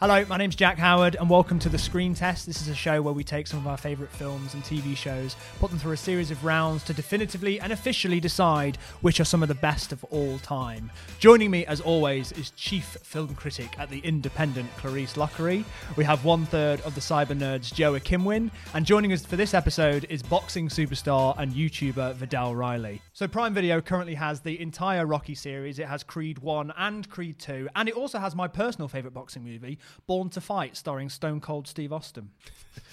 Hello, my name's Jack Howard, and welcome to the Screen Test. This is a show where we take some of our favourite films and TV shows, put them through a series of rounds to definitively and officially decide which are some of the best of all time. Joining me, as always, is chief film critic at the Independent, Clarisse Loughrey. We have one third of the cyber nerds, Joe Ikhinwin, and joining us for this episode is boxing superstar and YouTuber Viddal Riley. So Prime Video currently has the entire Rocky series. It has Creed 1 and Creed 2, and it also has my personal favourite boxing movie, Born to Fight, starring Stone Cold Steve Austin.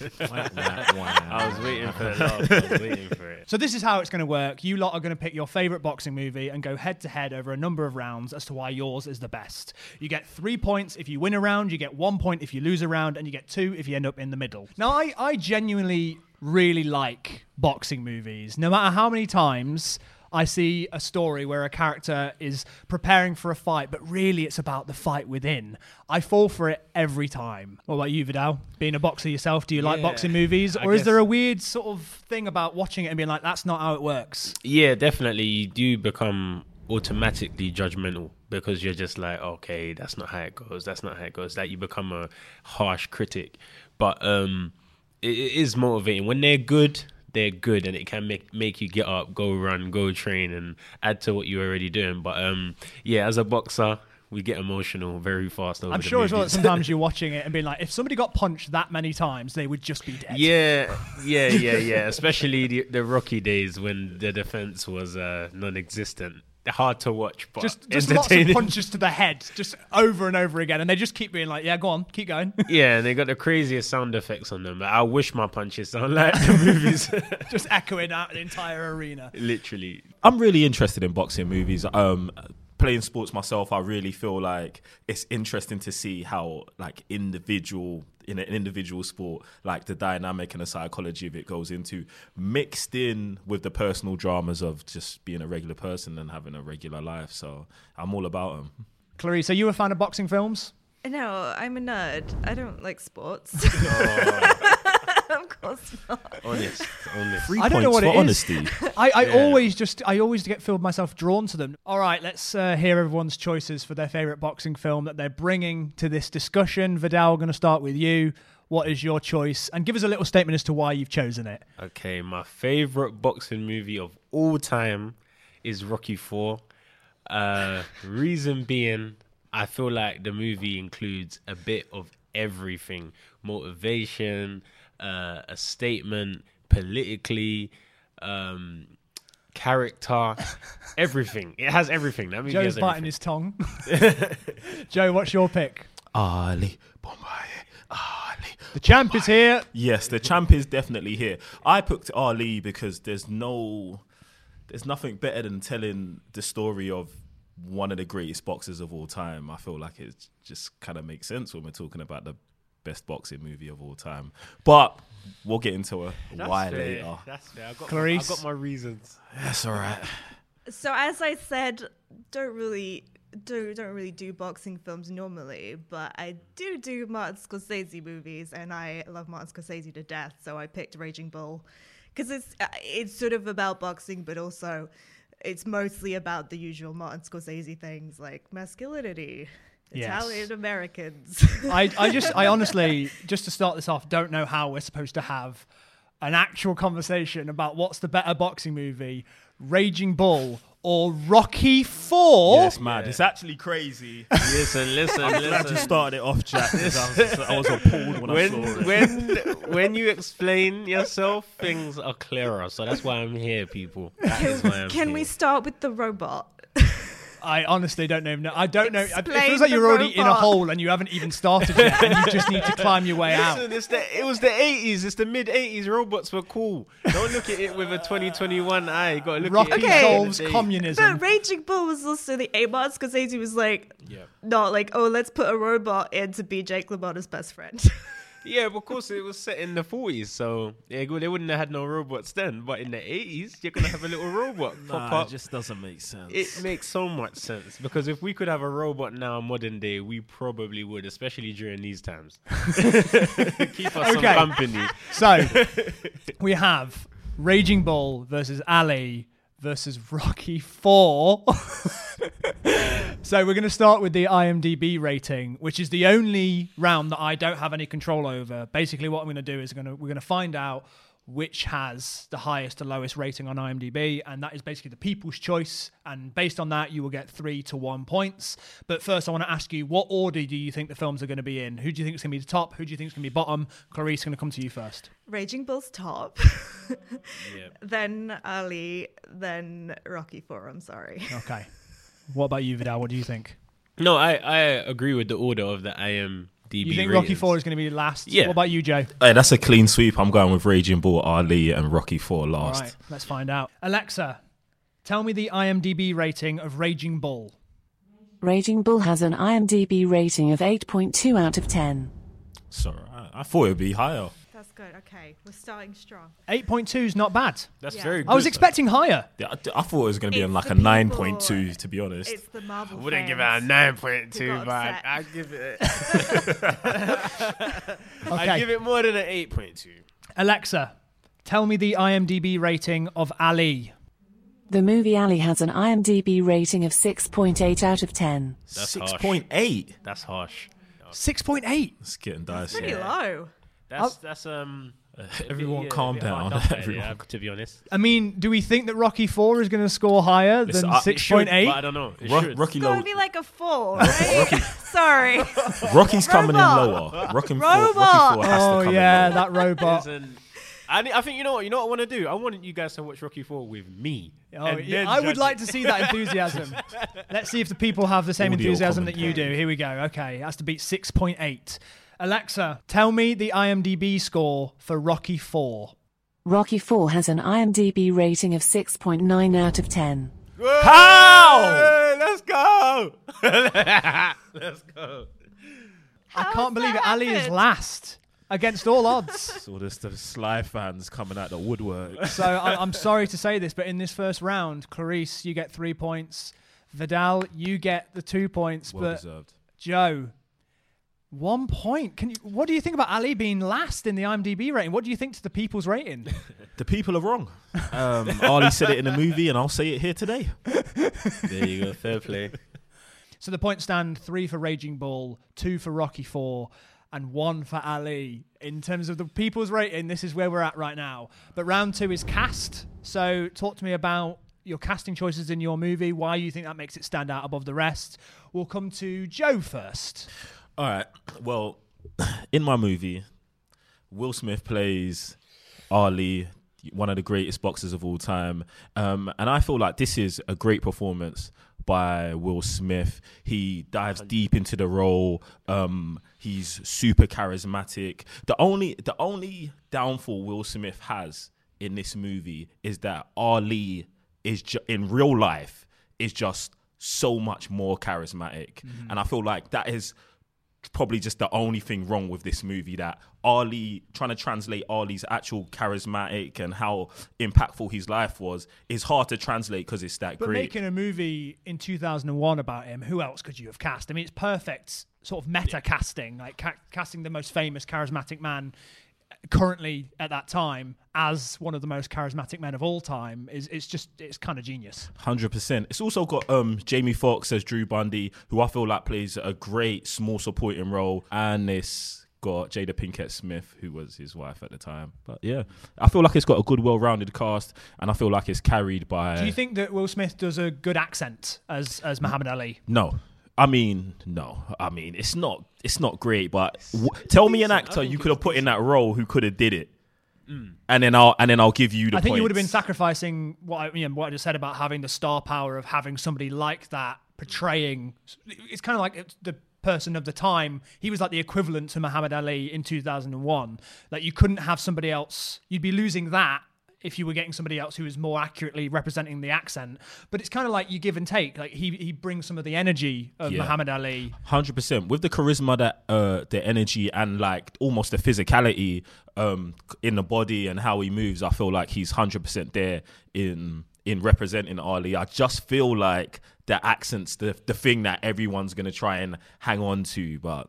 I was waiting for it. I was waiting for it. So this is how it's going to work. You lot are going to pick your favourite boxing movie and go head to head over a number of rounds as to why yours is the best. You get three points if you win a round, you get one point if you lose a round, and you get two if you end up in the middle. Now, I, I genuinely really like boxing movies. No matter how many times I see a story where a character is preparing for a fight, but really it's about the fight within. I fall for it every time. What about you, Viddal? Being a boxer yourself, do you like boxing movies? Or is there a weird sort of thing about watching it and being like, that's not how it works? Yeah, definitely. You do become automatically judgmental because you're just like, okay, that's not how it goes. That's not how it goes. Like you become a harsh critic. But um, it, it is motivating when they're good. They're good, and it can make make you get up, go run, go train, and add to what you're already doing. But um, yeah, as a boxer, we get emotional very fast. Over I'm sure as well that sometimes you're watching it and being like, if somebody got punched that many times, they would just be dead. Yeah, yeah, yeah, yeah. Especially the, the Rocky days when the defense was uh, non-existent. They're hard to watch, but Just, just lots of punches to the head, just over and over again, and they just keep being like, "Yeah, go on, keep going." yeah, and they got the craziest sound effects on them. I wish my punches sound like the movies. just echoing out the entire arena. Literally. I'm really interested in boxing movies. Um, playing sports myself, I really feel like it's interesting to see how, like, individual in an individual sport, like the dynamic and the psychology of it goes into mixed in with the personal dramas of just being a regular person and having a regular life. So I'm all about them. Clarisse, are you a fan of boxing films? No, I'm a nerd. I don't like sports. of oh. Course not. Honest, honest. Three I don't know points what for it honesty. I, I Yeah. always just I always get feel myself drawn to them. All right, let's uh, hear everyone's choices for their favorite boxing film that they're bringing to this discussion. Viddal, going to start with you. What is your choice? And give us a little statement as to why you've chosen it. Okay, my favorite boxing movie of all time is Rocky Four. Uh, reason being, I feel like the movie includes a bit of everything: motivation, uh, a statement, politically, um, character, everything. It has everything. That movie Joe's has biting everything. his tongue. Joe, what's your pick? Ali Bomaye. Ali. The champ is here. Yes, the champ is definitely here. I picked Ali because there's no, there's nothing better than telling the story of one of the greatest boxers of all time. I feel like it just kind of makes sense when we're talking about the best boxing movie of all time. But we'll get into a That's why fair. later. That's fair. I got, my, I Clarisse? got my reasons. That's all right. So as I said, don't really do don't really do boxing films normally, but I do do Martin Scorsese movies, and I love Martin Scorsese to death. So I picked Raging Bull because it's uh, it's sort of about boxing, but also it's mostly about the usual Martin Scorsese things like masculinity, Yes. Italian Americans. I, I just, I honestly, just to start this off, don't know how we're supposed to have an actual conversation about what's the better boxing movie, Raging Bull or Rocky Four. Yeah, it's mad. It's actually crazy. Listen, listen, I'm glad you listen. started it off, Jack. 'cause I was, I was appalled when, I saw it. when when you explain yourself, things are clearer. So that's why I'm here, people. That is why I'm Can here. we start with the robot? I honestly don't know. I don't know. It feels like you're already in a hole and you haven't even started yet, and you just need to climb your way out. Listen, it's the, it was the 80s. It's the mid 80s. Robots were cool. Don't look at it with a 2021 eye. You gotta look Rocky at it. Okay. solves in the communism. But Raging Bull was also the A Martin Scorsese was like, Yeah. not like, oh, let's put a robot in to be Jake LaMotta's best friend. Yeah, but of course it was set in the 40s, so yeah, good, they wouldn't have had no robots then. But in the 80s, you're gonna have a little robot pop up. it just doesn't make sense. It makes so much sense because if we could have a robot now, modern day, we probably would, especially during these times. Keep us some Okay. company. So we have Raging Bull versus Ali versus Rocky Four. So we're going to start with the IMDb rating, which is the only round that I don't have any control over. Basically, what I'm going to do is going to we're going to find out which has the highest to lowest rating on IMDb, and that is basically the people's choice. And based on that, you will get three to one points. But first, I want to ask you, what order do you think the films are going to be in? Who do you think is going to be the top? Who do you think is going to be bottom? Clarisse, going to come to you first. Raging Bull's top, Yeah. then Ali, then Rocky Four. I'm sorry. Okay. what about you, Viddal? What do you think? No, I, I agree with the order of the IMDb. You think Rocky. Four is going to be last? Yeah. What about you, Joe? Hey, that's a clean sweep. I'm going with Raging Bull, Ali, and Rocky Four last. right, let's find out. Alexa, tell me the IMDb rating of Raging Bull. Raging Bull has an IMDb rating of 8.2 out of 10. Sorry, I, I thought it would be higher. That's good. Okay, we're starting strong. 8.2 is not bad. That's Yeah. very good. I was though. expecting higher. Yeah, I, I thought it was going to be in It's like the a people- nine point two. To be honest, It's the Marvel. I wouldn't give it a nine point who got but upset. I give it. Okay. I give it more than an eight point two. Alexa, tell me the IMDb rating of Ali. The movie Ali has an IMDb rating of 6.8 out of 10. That's six harsh. point eight. That's harsh. 6.8. It's getting dicey. Pretty low. That's that's um. everyone yeah, calm a down. done by Everyone. yeah, to be honest. I mean, do we think that Rocky 4 is going to score higher Listen, than I- 6.8? I don't know. It Ro- should. Rocky It's gonna be like a four, right? Sorry. Rocky's coming in lower. Rocky four, Rocky four has Oh, to come yeah, in lower. Oh yeah, that robot. Listen, I, I think you know what you know what I want to do. I want you guys to watch Rocky Four with me. Oh, and yeah, I would judge like to see that enthusiasm. Let's see if the people have the same Audio enthusiasm that you do. Here we go. Okay, it has to beat 6.8. Alexa, tell me the IMDb score for Rocky 4. Rocky 4 has an IMDb rating of 6.9 out of 10. How? Let's go. let's go. I can't believe it. Ali is last against all odds. All there's the Sly fans coming out the woodwork. So I, I'm sorry to say this, but in this first round, Clarisse, you get three points. Viddal, you get the two points. Well but deserved. Joe, one point. Can you? What do you think about Ali being last in the IMDb rating? What do you think to the people's rating? The people are wrong. Um, Ali said it in the movie, and I'll say it here today. There you go. Fair play. so the points stand three for Raging Bull, two for Rocky Four, and one for Ali. In terms of the people's rating, this is where we're at right now. But round two is cast. So talk to me about your casting choices in your movie, why you think that makes it stand out above the rest. We'll come to Joe first. All right. Well, in my movie, Will Smith plays Ali, one of the greatest boxers of all time. Um, and I feel like this is a great performance by Will Smith. He dives deep into the role. Um, he's super charismatic. The only the only downfall Will Smith has in this movie is that Ali is ju- in real life is just so much more charismatic. And I feel like that is probably just the only thing wrong with this movie that Ali trying to translate Ali's actual charismatic and how impactful his life was is hard to translate because it's that great. But great. making a movie in 2001 about him, who else could you have cast? I mean, it's perfect sort of meta casting, like ca- casting the most famous charismatic man currently at that time as one of the most charismatic men of all time is it's just it's kind of genius. Hundred percent. It's also got um Jamie Foxx as Drew Bundy, who I feel like plays a great small supporting role, and it's got Jada Pinkett Smith, who was his wife at the time. But yeah, I feel like it's got a good, well-rounded cast, and I feel like it's carried by. Do you think that Will Smith does a good accent as as Muhammad Ali? No. I mean, no. I mean, it's not. It's not great, but w- tell me an actor you could have put in that role who could have did it, mm. and then I'll and then I'll give you the. I think you would have been sacrificing what I, you know, what I just said about having the star power of having somebody like that portraying. It's kind of like the person of the time. He was like the equivalent to Muhammad Ali in 2001. Like you couldn't have somebody else. You'd be losing that if you were getting somebody else who was more accurately representing the accent. But it's kind of like you give and take. Like he he brings some of the energy of Yeah. Muhammad Ali. Hundred percent with the charisma that uh the energy and like almost the physicality um in the body and how he moves. I feel like he's hundred percent there in in representing Ali. I just feel like the accents the the thing that everyone's gonna try and hang on to, but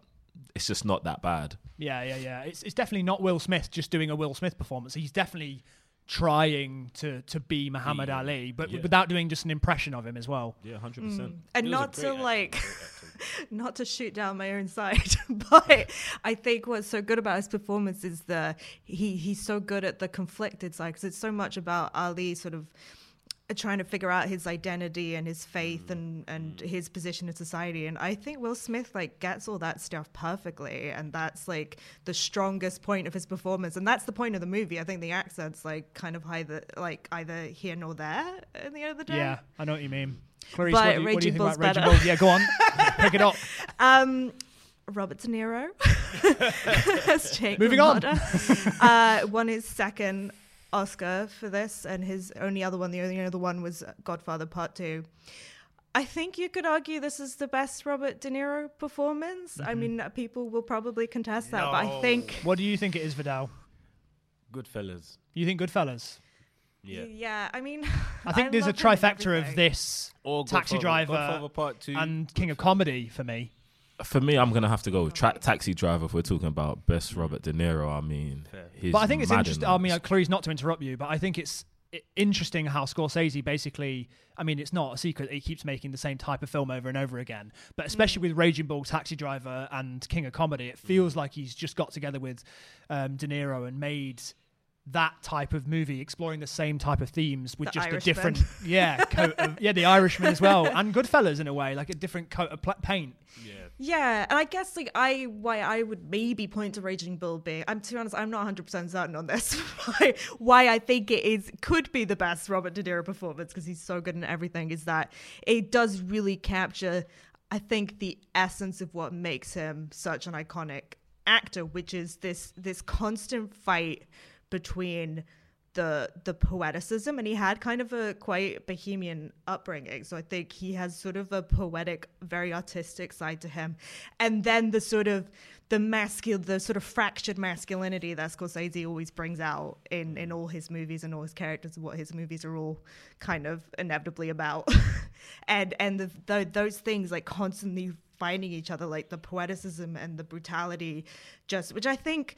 it's just not that bad. Yeah, yeah, yeah. It's it's definitely not Will Smith just doing a Will Smith performance. He's definitely trying to to be Muhammad Be- Ali, but yeah. without doing just an impression of him as well. Yeah, hundred percent. Mm. and He not to actor, like not to shoot down my own side, but I think what's so good about his performance is the he he's so good at the conflicted side because it's so much about Ali sort of trying to figure out his identity and his faith and and his position in society and i think will smith like gets all that stuff perfectly and that's like the strongest point of his performance and that's the point of the movie i think the accent's like kind of either like either here nor there at the end of the day Yeah, I know what you mean. Clarisse, But what do you, what do you think Bull's about Raging better. Bull? Yeah, go on, pick it up. Um, Robert De Niro as Jake Moving on. LaMotta, uh, won his second Oscar for this, and his only other one, the only other one was uh, Godfather Part Two. I think you could argue this is the best Robert De Niro performance. I mm-hmm. mean, uh, people will probably contest that, but I think, What do you think it is, Viddal? Goodfellas. You think Goodfellas? Yeah. yeah, I mean, I think there's a love trifecta of this Or Taxi Godfather- Driver Godfather Part Two. and King of Comedy for me. For me, I'm gonna have to go with tra- Taxi Driver. If we're talking about best Robert De Niro, I mean, he's but I think it's interesting. I mean, like, Clarisse, not to interrupt you, but I think it's interesting how Scorsese basically. I mean, it's not a secret. He keeps making the same type of film over and over again. But especially with Raging Bull, Taxi Driver, and King of Comedy, it feels like he's just got together with um, De Niro and made that type of movie, exploring the same type of themes with The just Irishman. a different, yeah, coat of, yeah, the Irishman as well, and Goodfellas in a way, like a different coat of pla- paint. yeah. Yeah, and I guess like I why I would maybe point to Raging Bull being I'm to be honest I'm not 100 percent certain on this why why I think it is could be the best Robert De Niro performance because he's so good in everything is that it does really capture I think the essence of what makes him such an iconic actor which is this this constant fight between the the poeticism and he had kind of a quite bohemian upbringing. So i think he has sort of a poetic very artistic side to him. And then the sort of the masculine the sort of fractured masculinity that scorsese always brings out in in all his movies and all his characters and what his movies are all kind of inevitably about. And and the, the, those things like constantly finding each other like the poeticism and the brutality just which i think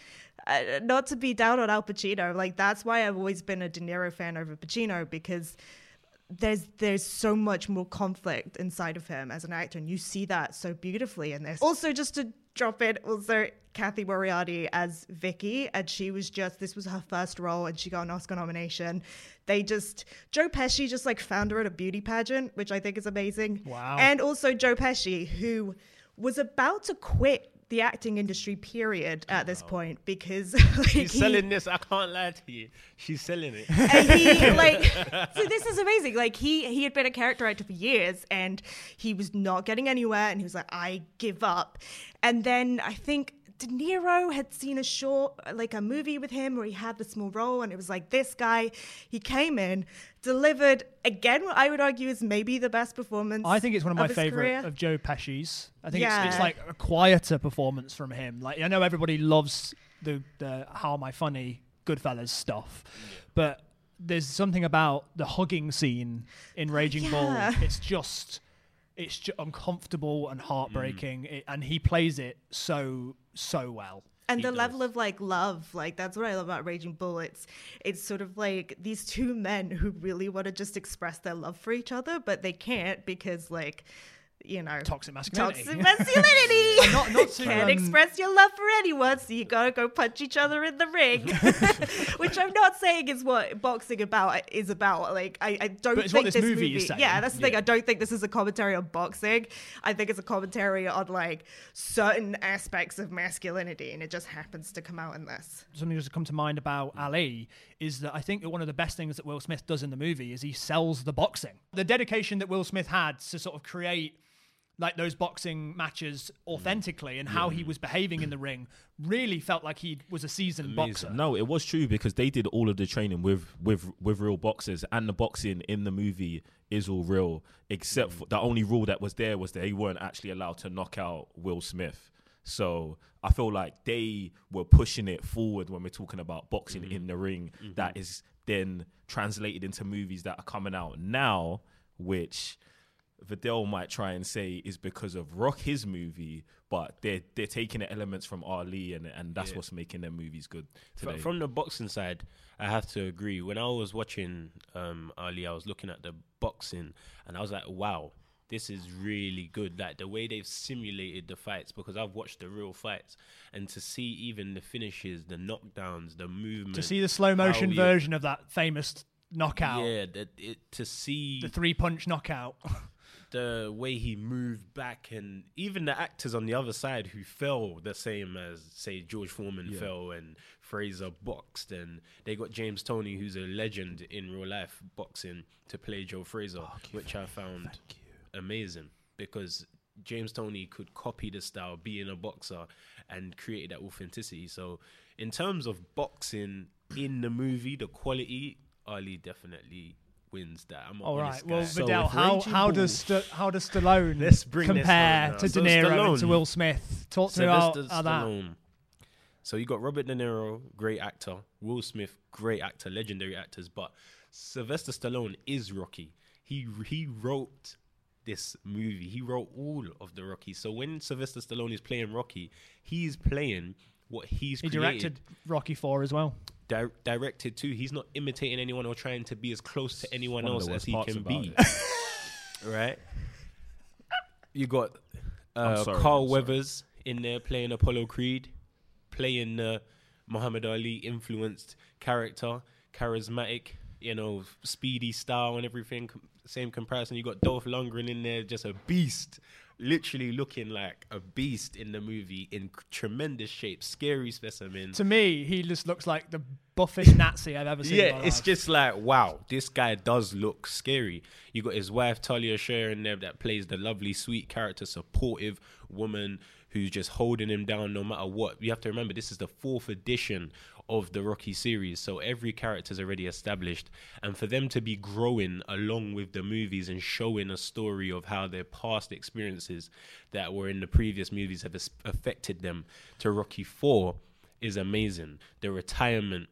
uh, not to be down on al pacino like that's why i've always been a de niro fan over pacino because there's there's so much more conflict inside of him as an actor and you see that so beautifully in this. Also just to drop in also cathy moriarty as vicky? And she was just this was her first role and she got an oscar nomination. They just joe pesci just like found her at a beauty pageant which i think is amazing. Wow. and also joe pesci who was about to quit the acting industry period at this point because like, She's he- selling this. I can't lie to you. She's selling it. and he like so this is amazing like he he had been a character actor for years and he was not getting anywhere and he was like i give up and then i think De Niro had seen a short, like a movie with him where he had the small role, and it was like this guy. He came in, delivered again. What I would argue is maybe the best performance. I think it's one of my his favorite career. of Joe Pesci's. I think it's, it's like a quieter performance from him. Like I know everybody loves the the How Am I Funny Goodfellas stuff, but there's something about the hugging scene in Raging Yeah. Bull. It's just it's just uncomfortable and heartbreaking, mm. it, and he plays it so so well. and He the does. level of like love like that's what i love about raging bull it's it's sort of like these two men who really want to just express their love for each other but they can't because like you know Toxic masculinity. toxic masculinity. Not- not to, can't um, express your love for anyone so you gotta go punch each other in the ring. Which i'm not saying is what boxing about is about. Like i, I don't But it's think what this this movie movie, is saying. yeah that's the thing. I don't think this is a commentary on boxing. I think it's a commentary on like certain aspects of masculinity and it just happens to come out in this. Something that's come to mind about Ali is that I think that one of the best things that Will Smith does in the movie is he sells the boxing. The dedication that Will Smith had to sort of create like those boxing matches authentically and how he was behaving in the ring really felt like he was a seasoned boxer. No, it was true because they did all of the training with with with real boxers, and the boxing in the movie is all real. Except mm. for the only rule that was there was they weren't actually allowed to knock out Will Smith. So I feel like they were pushing it forward when we're talking about boxing in mm-hmm. the ring. Mm-hmm. That is then translated into movies that are coming out now, which Viddal might try and say is because of Rock his movie, but they're they're taking the elements from Ali and and that's Yeah. what's making their movies good today. From the boxing side, I have to agree. When I was watching um, Ali, I was looking at the boxing, and I was like, "Wow, this is really good." Like the way they've simulated the fights, because I've watched the real fights, and to see even the finishes, the knockdowns, the movement, To see the slow motion version of that famous knockout, yeah, that it to see the three punch knockout. the way he moved back and even the actors on the other side who fell the same as say George Foreman fell and Frazier boxed and they got James Toney who's a legend in real life boxing to play Joe Frazier which I found amazing because James Toney could copy the style being a boxer and create that authenticity. So in terms of boxing in the movie the quality Ali definitely wins that I'm All right. Well. So Viddal, how how does St- how does Stallone Let's bring this compare to So De Niro and to Will Smith? Talk to me about, about that. So you got Robert De Niro, great actor. Will Smith, great actor, legendary actors. But Sylvester Stallone is Rocky. He he wrote this movie. He wrote all of the Rocky. So when Sylvester Stallone is playing Rocky, he's playing what he's He created, directed Rocky Four as well. di- directed too. He's not imitating anyone or trying to be as close to anyone one else as he can be. right? You got uh, sorry, Carl I'm sorry. Weathers in there playing Apollo Creed, playing the Muhammad Ali influenced character, charismatic, you know, speedy style and everything. Com- Same comparison. You got Dolph Lundgren in there, just a beast, literally looking like a beast in the movie, in tremendous shape, scary specimen. To me, he just looks like the buffest Nazi I've ever seen. Yeah, it's just like wow, this guy does look scary. You got his wife Talia Shire in there that plays the lovely, sweet character, supportive woman who's just holding him down no matter what. You have to remember this is the fourth edition of the Rocky series, so every character is already established, and for them to be growing along with the movies and showing a story of how their past experiences that were in the previous movies have affected them to Rocky Four is amazing. The retirement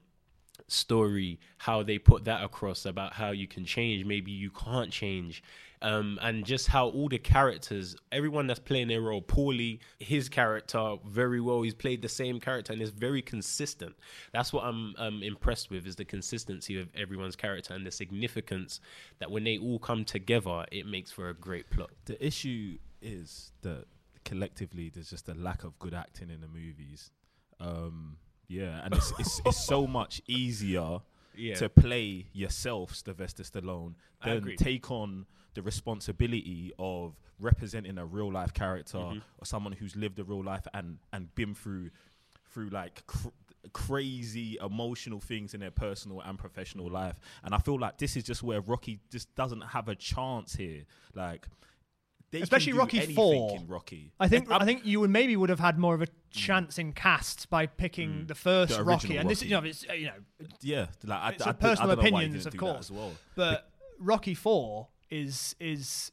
story, how they put that across about how you can change, maybe you can't change, um, and just how all the characters, everyone that's playing their role, poorly, his character very well. He's played the same character and is very consistent. That's what I'm um, impressed with is the consistency of everyone's character and the significance that when they all come together, it makes for a great plot. the issue is that collectively there's just a lack of good acting in the movies. Um, yeah, and it's, it's it's so much easier Yeah. to play yourself, Sylvester Stallone, then take on the responsibility of representing a real life character Mm-hmm. or someone who's lived a real life and and been through through like cr- crazy emotional things in their personal and professional life. And I feel like this is just where Rocky just doesn't have a chance here. Like. They Especially Rocky 4. in Rocky. I think I'm- I think you would maybe would have had more of a chance in cast by picking the first The Rocky, and this is you know it's uh, you know yeah, like I, It's I, I, personal I don't know why he opinions, of course. well. but Rocky Four is is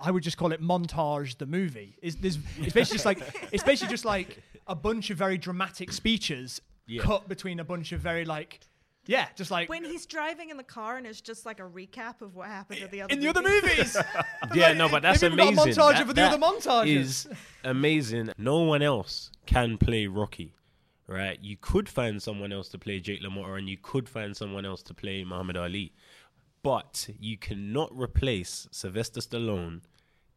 I would just call it montage the movie. Is there's it's basically just like it's basically just like a bunch of very dramatic speeches Yeah. cut between a bunch of very like yeah, just like When he's driving in the car and it's just like a recap of what happened in the other in the other movies. movies. Yeah, no, but that's They've even amazing. got a montage That- of the other montages. is amazing. No one else can play Rocky, right? You could find someone else to play Jake LaMotta, and you could find someone else to play Muhammad Ali, but you cannot replace Sylvester Stallone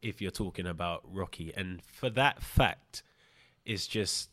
if you're talking about Rocky. And for that fact, it's just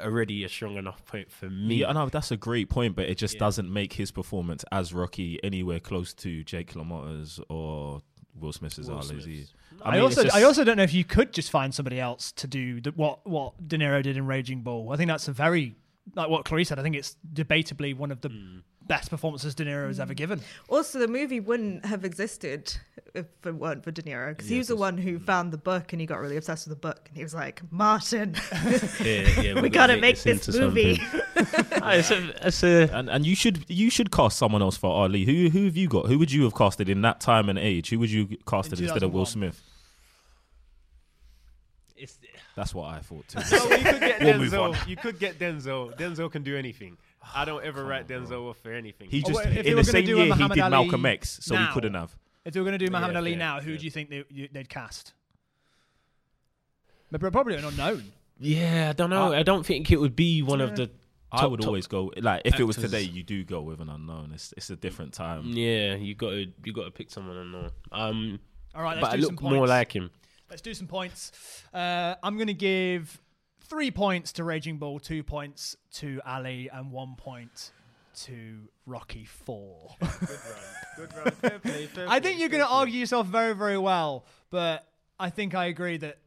already a strong enough point for me. Yeah, I know that's a great point, but it just doesn't make his performance as Rocky anywhere close to Jake LaMotta's or Will Smith's Will well as he. Smith's. I, also just- I also don't know if you could just find somebody else to do the, what what De Niro did in Raging Bull. I think that's a very like what Clarisse said. I think it's debatably one of the hmm. Best performances De Niro has ever mm. given. Also, the movie wouldn't have existed if it weren't for De Niro, because he was the one who mm. found the book and he got really obsessed with the book. And he was like, Martin, Yeah, yeah, we gotta make this into movie. something. It's a, it's a, And and you should you should cast someone else for Ali. Who who have you got? Who would you have casted in that time and age? Who would you casted In instead of Will Smith? it's, That's what I thought too. Well, you could get We'll. Denzel. You could get Denzel. Denzel can do anything. I don't ever write Denzel off for anything. He Oh, just wait, if they in were the gonna same do a year he Muhammad did Ali Malcolm X, so he couldn't have. If they were going to do Muhammad Yeah, Ali fair, now, who fair. do you think they, you, they'd cast? But probably an unknown. Yeah, I don't know. I don't think it would be one of the. I top- would top- always go like if it was actors. today, you do go with an unknown. It's it's a different time. Yeah, you got to you got to pick someone I know. Um, All right, let's but I do look some points. more like him. Let's do some points. Uh, I'm going to give three points to Raging Bull, two points to Ali, and one point to Rocky Four. Good run. Fair play, fair I think you're going to argue yourself very, very well, but I think I agree that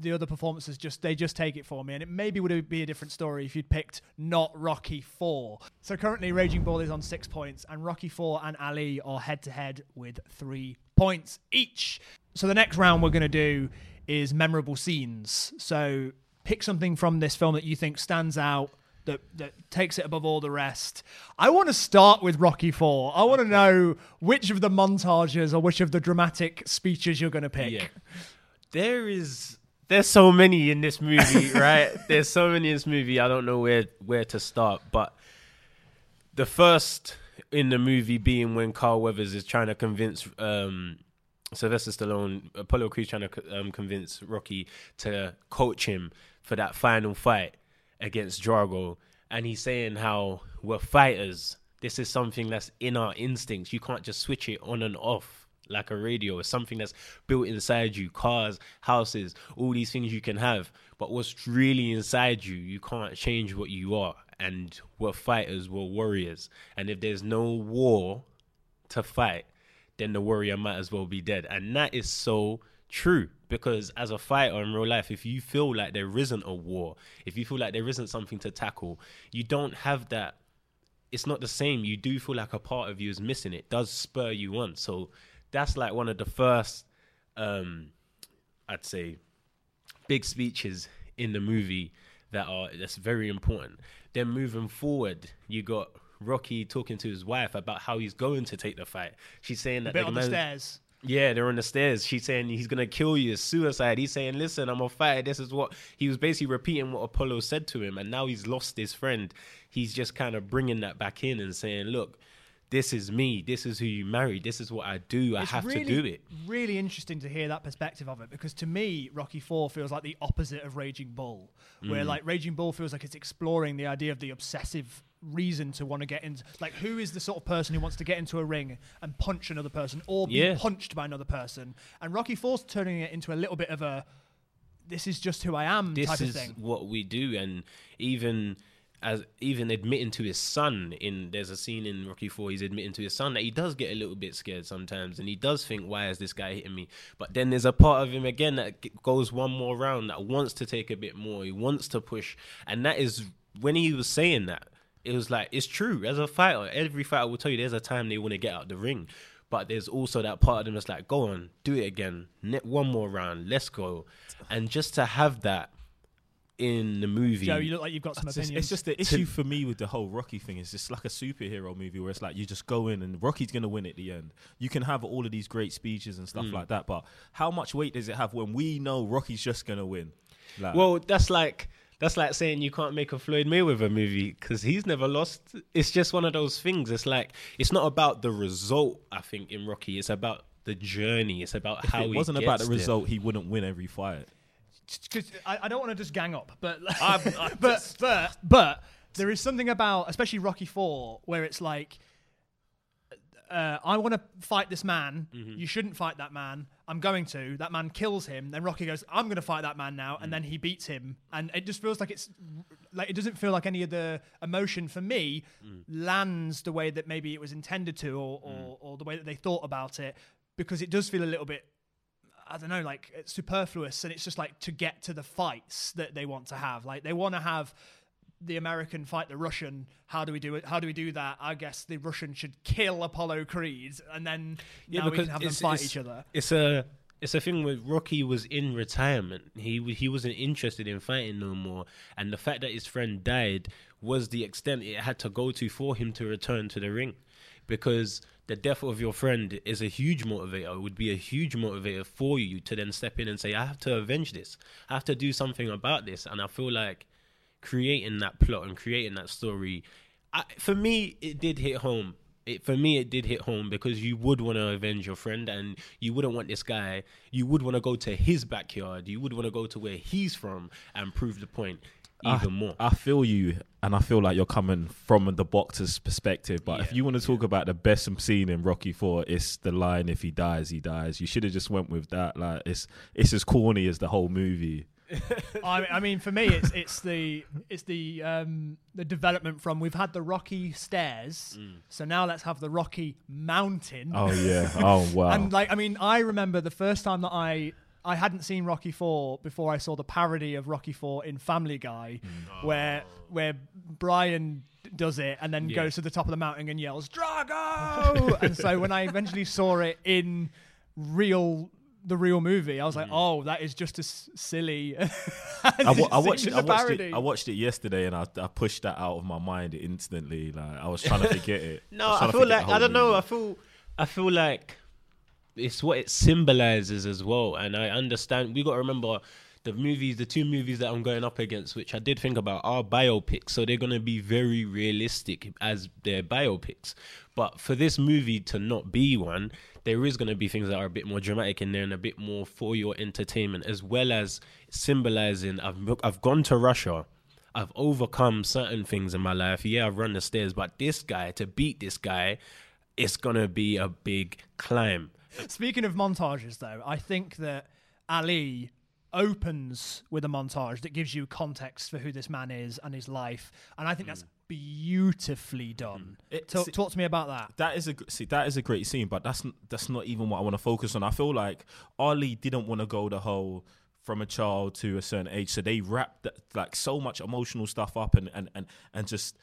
the other performances just they just take it for me, and it maybe would be a different story if you'd picked not Rocky Four. So currently, Raging Bull is on six points, and Rocky Four and Ali are head to head with three points each. So the next round we're going to do is memorable scenes. So pick something from this film that you think stands out. That, that takes it above all the rest. I want to start with Rocky Four. I want to know which of the montages or which of the dramatic speeches you're going to pick. Yeah. There is there's so many in this movie, right? There's so many in this movie. I don't know where where to start, but the first in the movie being when Carl Weathers is trying to convince um, Sylvester Stallone, Apollo Creed trying to um, convince Rocky to coach him for that final fight against Drago, and he's saying how we're fighters. This is something that's in our instincts. You can't just switch it on and off like a radio. It's something that's built inside you. Cars, houses, all these things you can have. But what's really inside you, you can't change what you are. And we're fighters, we're warriors. And if there's no war to fight, then the warrior might as well be dead. And that is so true because as a fighter in real life, if you feel like there isn't a war, if you feel like there isn't something to tackle, you don't have that. It's not the same. You do feel like a part of you is missing. It does spur you on. So that's like one of the first, um, I'd say, big speeches in the movie that are that's very important. Then moving forward, you got Rocky talking to his wife about how he's going to take the fight. She's saying that the on the stairs. Yeah, they're on the stairs. She's saying he's gonna kill you. Suicide. He's saying, "Listen, I'm a fighter. This is what he was basically repeating what Apollo said to him." And now he's lost his friend. He's just kind of bringing that back in and saying, "Look, this is me. This is who you marry. This is what I do. I It's have really, to do it." Really interesting to hear that perspective of it because to me, Rocky Four feels like the opposite of Raging Bull, Mm. where like Raging Bull feels like it's exploring the idea of the obsessive reason to want to get into like who is the sort of person who wants to get into a ring and punch another person or be Yeah. punched by another person and rocky Four's turning it into a little bit of a this is just who i am this type is of thing what we do and even as even admitting to his son in there's a scene in Rocky 4 he's admitting to his son that he does get a little bit scared sometimes and he does think why is this guy hitting me? But then there's a part of him again that goes one more round that wants to take a bit more he wants to push. And that is when he was saying that it was like it's true as a fighter every fighter will tell you there's a time they want to get out the ring. But there's also that part of them that's like go on do it again one more round let's go. And just to have that in the movie joe you look like you've got some It's just, opinions it's just the issue for me with the whole Rocky thing. It's just like a superhero movie where it's like you just go in and Rocky's gonna win at the end. You can have all of these great speeches and Mm. stuff like that, but how much weight does it have when we know Rocky's just gonna win? Like, well that's like that's like saying you can't make a Floyd Mayweather movie because he's never lost. It's just one of those things. It's like it's not about the result. I think in Rocky, it's about the journey. It's about if how it he wasn't about gets the there. result, he wouldn't win every fight. Because I, I don't want to just gang up, but I'm- I'm but but but there is something about especially Rocky Four where it's like. Uh, I want to fight this man. Mm-hmm. You shouldn't fight that man. I'm going to. That man kills him. Then Rocky goes, "I'm going to fight that man now," Mm. and then he beats him. And it just feels like it's like it doesn't feel like any of the emotion for me Mm. lands the way that maybe it was intended to, or or, or the way that they thought about it, because it does feel a little bit I don't know, like it's superfluous, and it's just like to get to the fights that they want to have. Like they want to have the American fight the Russian. How do we do it? How do we do that? I guess the Russian should kill Apollo Creed, and then now we can have them fight each other. It's a it's a thing where Rocky was in retirement. He he wasn't interested in fighting no more, and the fact that his friend died was the extent it had to go to for him to return to the ring, because the death of your friend is a huge motivator. It would be a huge motivator for you to then step in and say, "I have to avenge this. I have to do something about this." And I feel like creating that plot and creating that story, I, for me, it did hit home it, for me, it did hit home because you would want to avenge your friend, and you wouldn't want this guy. You would want to go to his backyard. You would want to go to where he's from and prove the point even I, more. I feel you, and I feel like you're coming from the boxer's perspective. But if you want to talk about the best scene in Rocky Four, it's the line "If he dies, he dies." You should have just went with that. Like it's it's as corny as the whole movie. I, I mean, for me, it's it's the it's the um, the development from we've had the rocky stairs, so now let's have the rocky mountain. Oh yeah. Oh wow. And like, I mean, I remember the first time that I I hadn't seen Rocky Four before I saw the parody of Rocky Four in Family Guy, mm. where oh. where Brian does it and then Yeah. goes to the top of the mountain and yells Drago. and so when I eventually saw it in real the real movie, I was like, oh, that is just as silly. as I, wa- I watched seems it, I watched it. I watched it yesterday, and I, I pushed that out of my mind instantly. Like I was trying to forget it. No, was I, feel like I don't know. I feel I feel like it's what it symbolizes as well, and I understand. We got to remember the movies, the two movies that I'm going up against, which I did think about, are biopics, so they're going to be very realistic as their biopics. But for this movie to not be one, there is going to be things that are a bit more dramatic in there and a bit more for your entertainment, as well as symbolizing. I've I've gone to Russia. I've overcome certain things in my life. Yeah, I've run the stairs, but this guy, to beat this guy, it's gonna be a big climb. Speaking of montages, though, I think that Ali opens with a montage that gives you context for who this man is and his life, and I think that's hmm. beautifully done. Hmm. It- talk, see- talk to me about that. That is a see. That is a great scene, but that's that's not even what I want to focus on. I feel like Ali didn't want to go the whole from a child to a certain age, so they wrapped that, like so much emotional stuff up and and and and just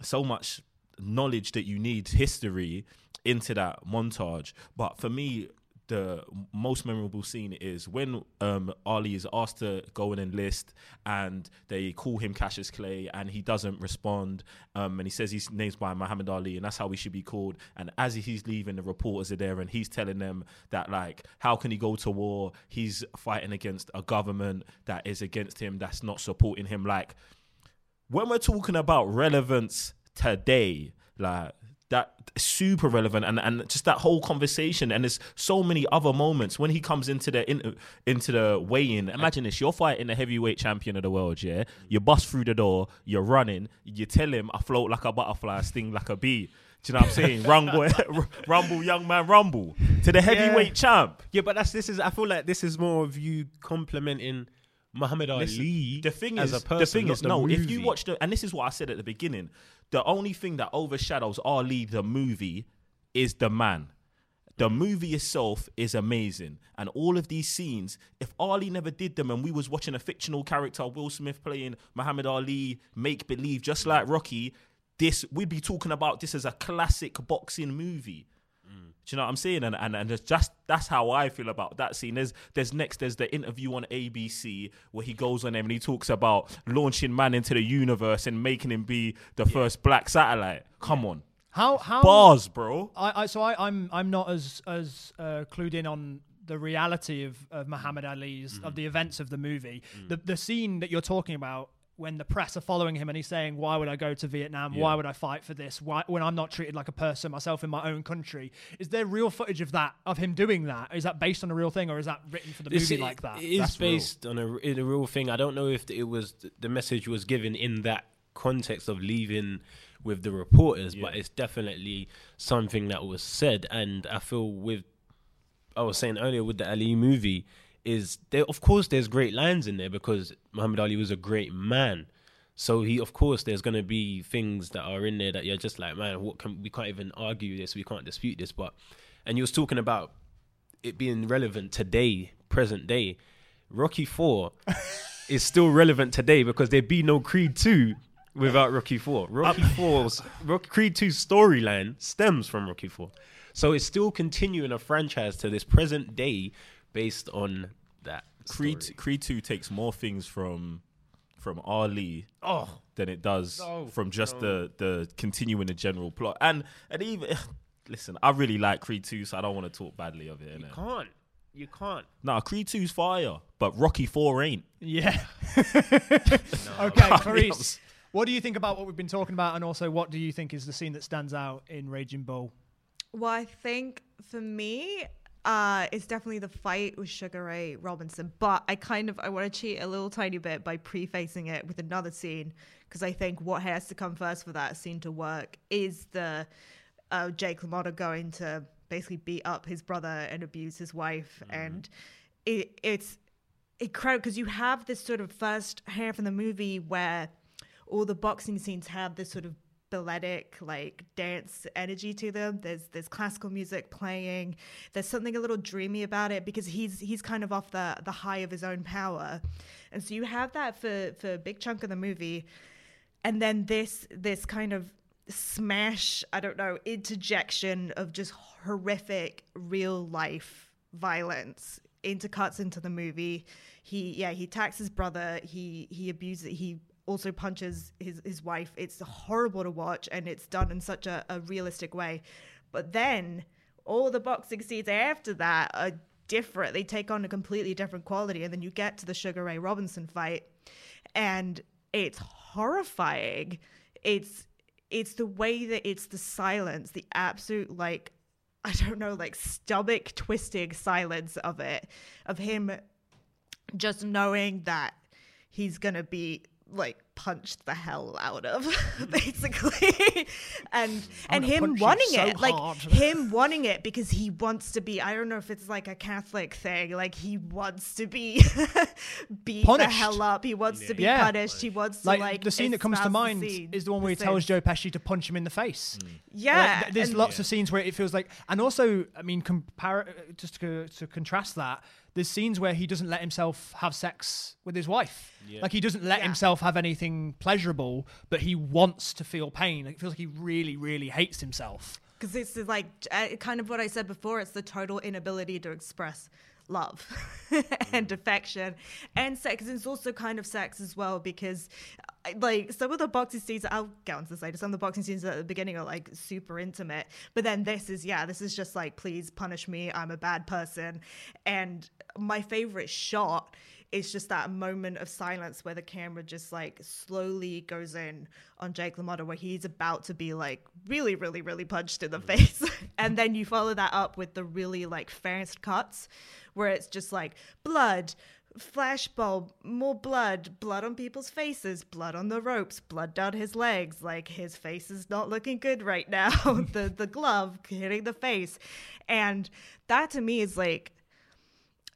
so much knowledge that you need history into that montage. But for me, the most memorable scene is when um, Ali is asked to go and enlist, and they call him Cassius Clay, and he doesn't respond, um, and he says his name's by Muhammad Ali, and that's how he should be called. And as he's leaving, the reporters are there, and he's telling them that like, how can he go to war? He's fighting against a government that is against him, that's not supporting him. Like, when we're talking about relevance today, like that super relevant and, and just that whole conversation. And there's so many other moments when he comes into the in, into the weigh-in. Imagine this you're fighting the heavyweight champion of the world yeah? You bust through the door you're running you tell him i float like a butterfly I sting like a bee. Do you know what i'm saying? Rumble rumble young man rumble to the heavyweight champ. Yeah, but that's this is. I feel like this is more of you complimenting Muhammad Ali. The thing as is, a person, the thing is, no. If you watch the, and this is what I said at the beginning, the only thing that overshadows Ali the movie is the man. The movie itself is amazing, and all of these scenes. If Ali never did them, and we was watching a fictional character, Will Smith playing Muhammad Ali, make believe, just like Rocky, this we'd be talking about this as a classic boxing movie. Do you know what I'm saying? And and and it's just that's how I feel about that scene. There's there's next there's the interview on ABC where he goes on there and he talks about launching man into the universe and making him be the first black satellite. Come on, How how bars, bro. I, I so I, I'm I'm not as as uh, clued in on the reality of, of Muhammad Ali's Mm-hmm. of the events of the movie. Mm. The the scene that you're talking about when the press are following him and he's saying, "Why would I go to Vietnam? Why would I fight for this? Why when I'm not treated like a person myself in my own country?" Is there real footage of that of him doing that? Is that based on a real thing or is that written for the It's- movie it- like that? It is That's real. based on a, in a real thing. I don't know if it was the message was given in that context of leaving with the reporters, but it's definitely something that was said. And I feel with I was saying earlier with the Ali movie is there. Of course, there's great lines in there because Muhammad Ali was a great man. So he, of course, there's gonna be things that are in there that you're just like, man, what can we can't even argue this, we can't dispute this. But and you was talking about it being relevant today, present day. Rocky Four is still relevant today because there'd be no Creed Two without Rocky Four. Uh, Rocky Four's Rocky, Creed 2's storyline stems from Rocky Four, so it's still continuing a franchise to this present day based on that. Creed story. Creed Two takes more things from from Ali Oh, than it does No, from just the the continuing the general plot. And and even listen, I really like Creed Two, so I don't want to talk badly of it. you innit? can't. You can't. Nah, Creed 2's fire, but Rocky 4 ain't. Yeah. okay, Clarisse. What do you think about what we've been talking about, and also what do you think is the scene that stands out in Raging Bull? Well, I think for me, uh, it's definitely the fight with Sugar Ray Robinson. But I kind of I want to cheat a little tiny bit by prefacing it with another scene because I think what has to come first for that scene to work is the uh, Jake LaMotta going to basically beat up his brother and abuse his wife, and it, it's incredible because you have this sort of first half in the movie where all the boxing scenes have this sort of balletic like dance energy to them. There's there's classical music playing. There's something a little dreamy about it because he's he's kind of off the the high of his own power. And so you have that for for a big chunk of the movie. And then this this kind of smash i don't know interjection of just horrific real life violence intercuts into the movie. He yeah he attacks his brother. He he abuses he also punches his his wife. It's horrible to watch and it's done in such a, a realistic way. But then all the boxing scenes after that are different. They take on a completely different quality and then you get to the sugar ray robinson fight and it's horrifying. It's it's the way that it's the silence the absolute like i don't know like stomach twisting silence of it of him just knowing that he's gonna be like punched the hell out of basically. And and gonna him wanting so it like him wanting it because he wants to be i don't know if it's like a catholic thing like he wants to be beat the hell up. He wants to be Yeah. punished. He wants to Like, like the scene that comes to espouse the mind is the one where he tells scene. Joe Pesci to punch him in the face. yeah Like, th- there's and- lots of scenes where it feels like, and also, I mean, compar- uh, just to, to contrast that, there's scenes where he doesn't let himself have sex with his wife. Like he doesn't let Yeah. himself have anything pleasurable, but he wants to feel pain. Like, it feels like he really, really hates himself. because this is like uh, kind of what I said before. It's the total inability to express love and affection and sex. And it's also kind of sex as well because, uh, like, some of the boxing scenes, I'll get onto this later. Some of the boxing scenes at the beginning are like super intimate, but then this is, yeah, this is just like, please punish me. I'm a bad person. And my favorite shot is just that moment of silence where the camera just like slowly goes in on Jake LaMotta where he's about to be like really, really, really punched in the face. and then you follow that up with the really like fast cuts where it's just like blood, flashbulb, more blood, blood on people's faces, blood on the ropes, blood down his legs. Like his face is not looking good right now. the the glove hitting the face. And that to me is like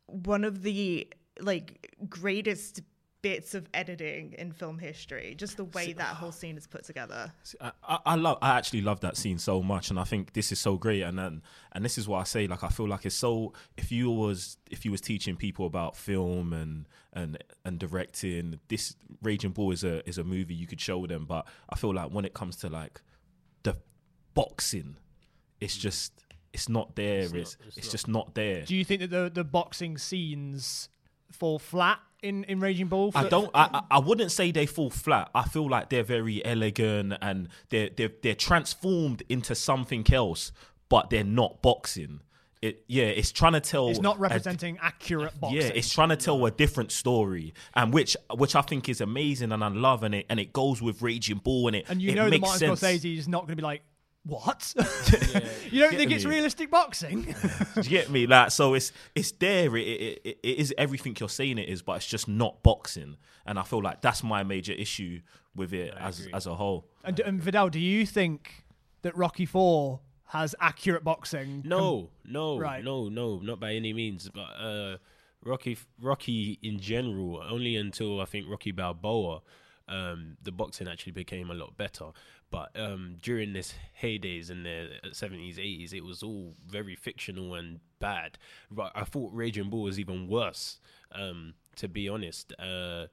one of the like greatest bits of editing in film history just the way that uh, whole scene is put together. I, I I love I actually love that scene so much and I think this is so great and then and this is what I say like I feel like it's so if you was if you was teaching people about film and and and directing this Raging Bull is a is a movie you could show them but I feel like when it comes to like the boxing it's mm. just it's not there it's it's, not- it's just not there. Do you think that the, the boxing scenes fall flat in, in Raging Bull? I don't. I, I wouldn't say they fall flat. I feel like they're very elegant and they're they're they're transformed into something else, but they're not boxing. It yeah, it's trying to tell. It's not a- representing accurate boxing. yeah, it's trying to tell a different story, and which which I think is amazing, and I love, and it and it goes with Raging Bull, and it and you it know that Martin sense. Scorsese is not going to be like, what? you don't Get think it's me? realistic boxing? Do you get me? Like, so it's it's there. It, it, it, it is everything you're saying it is, but it's just not boxing. And I feel like that's my major issue with it as agree. as a whole. and, and Viddal, do you think that Rocky Four has accurate boxing? No, no, Right. no, no, not by any means. But uh, Rocky, Rocky in general, only until I think Rocky Balboa, um, the boxing actually became a lot better. But um, during this heydays in the seventies, eighties, it was all very fictional and bad. I thought Raging Bull was even worse, um, to be honest. Uh,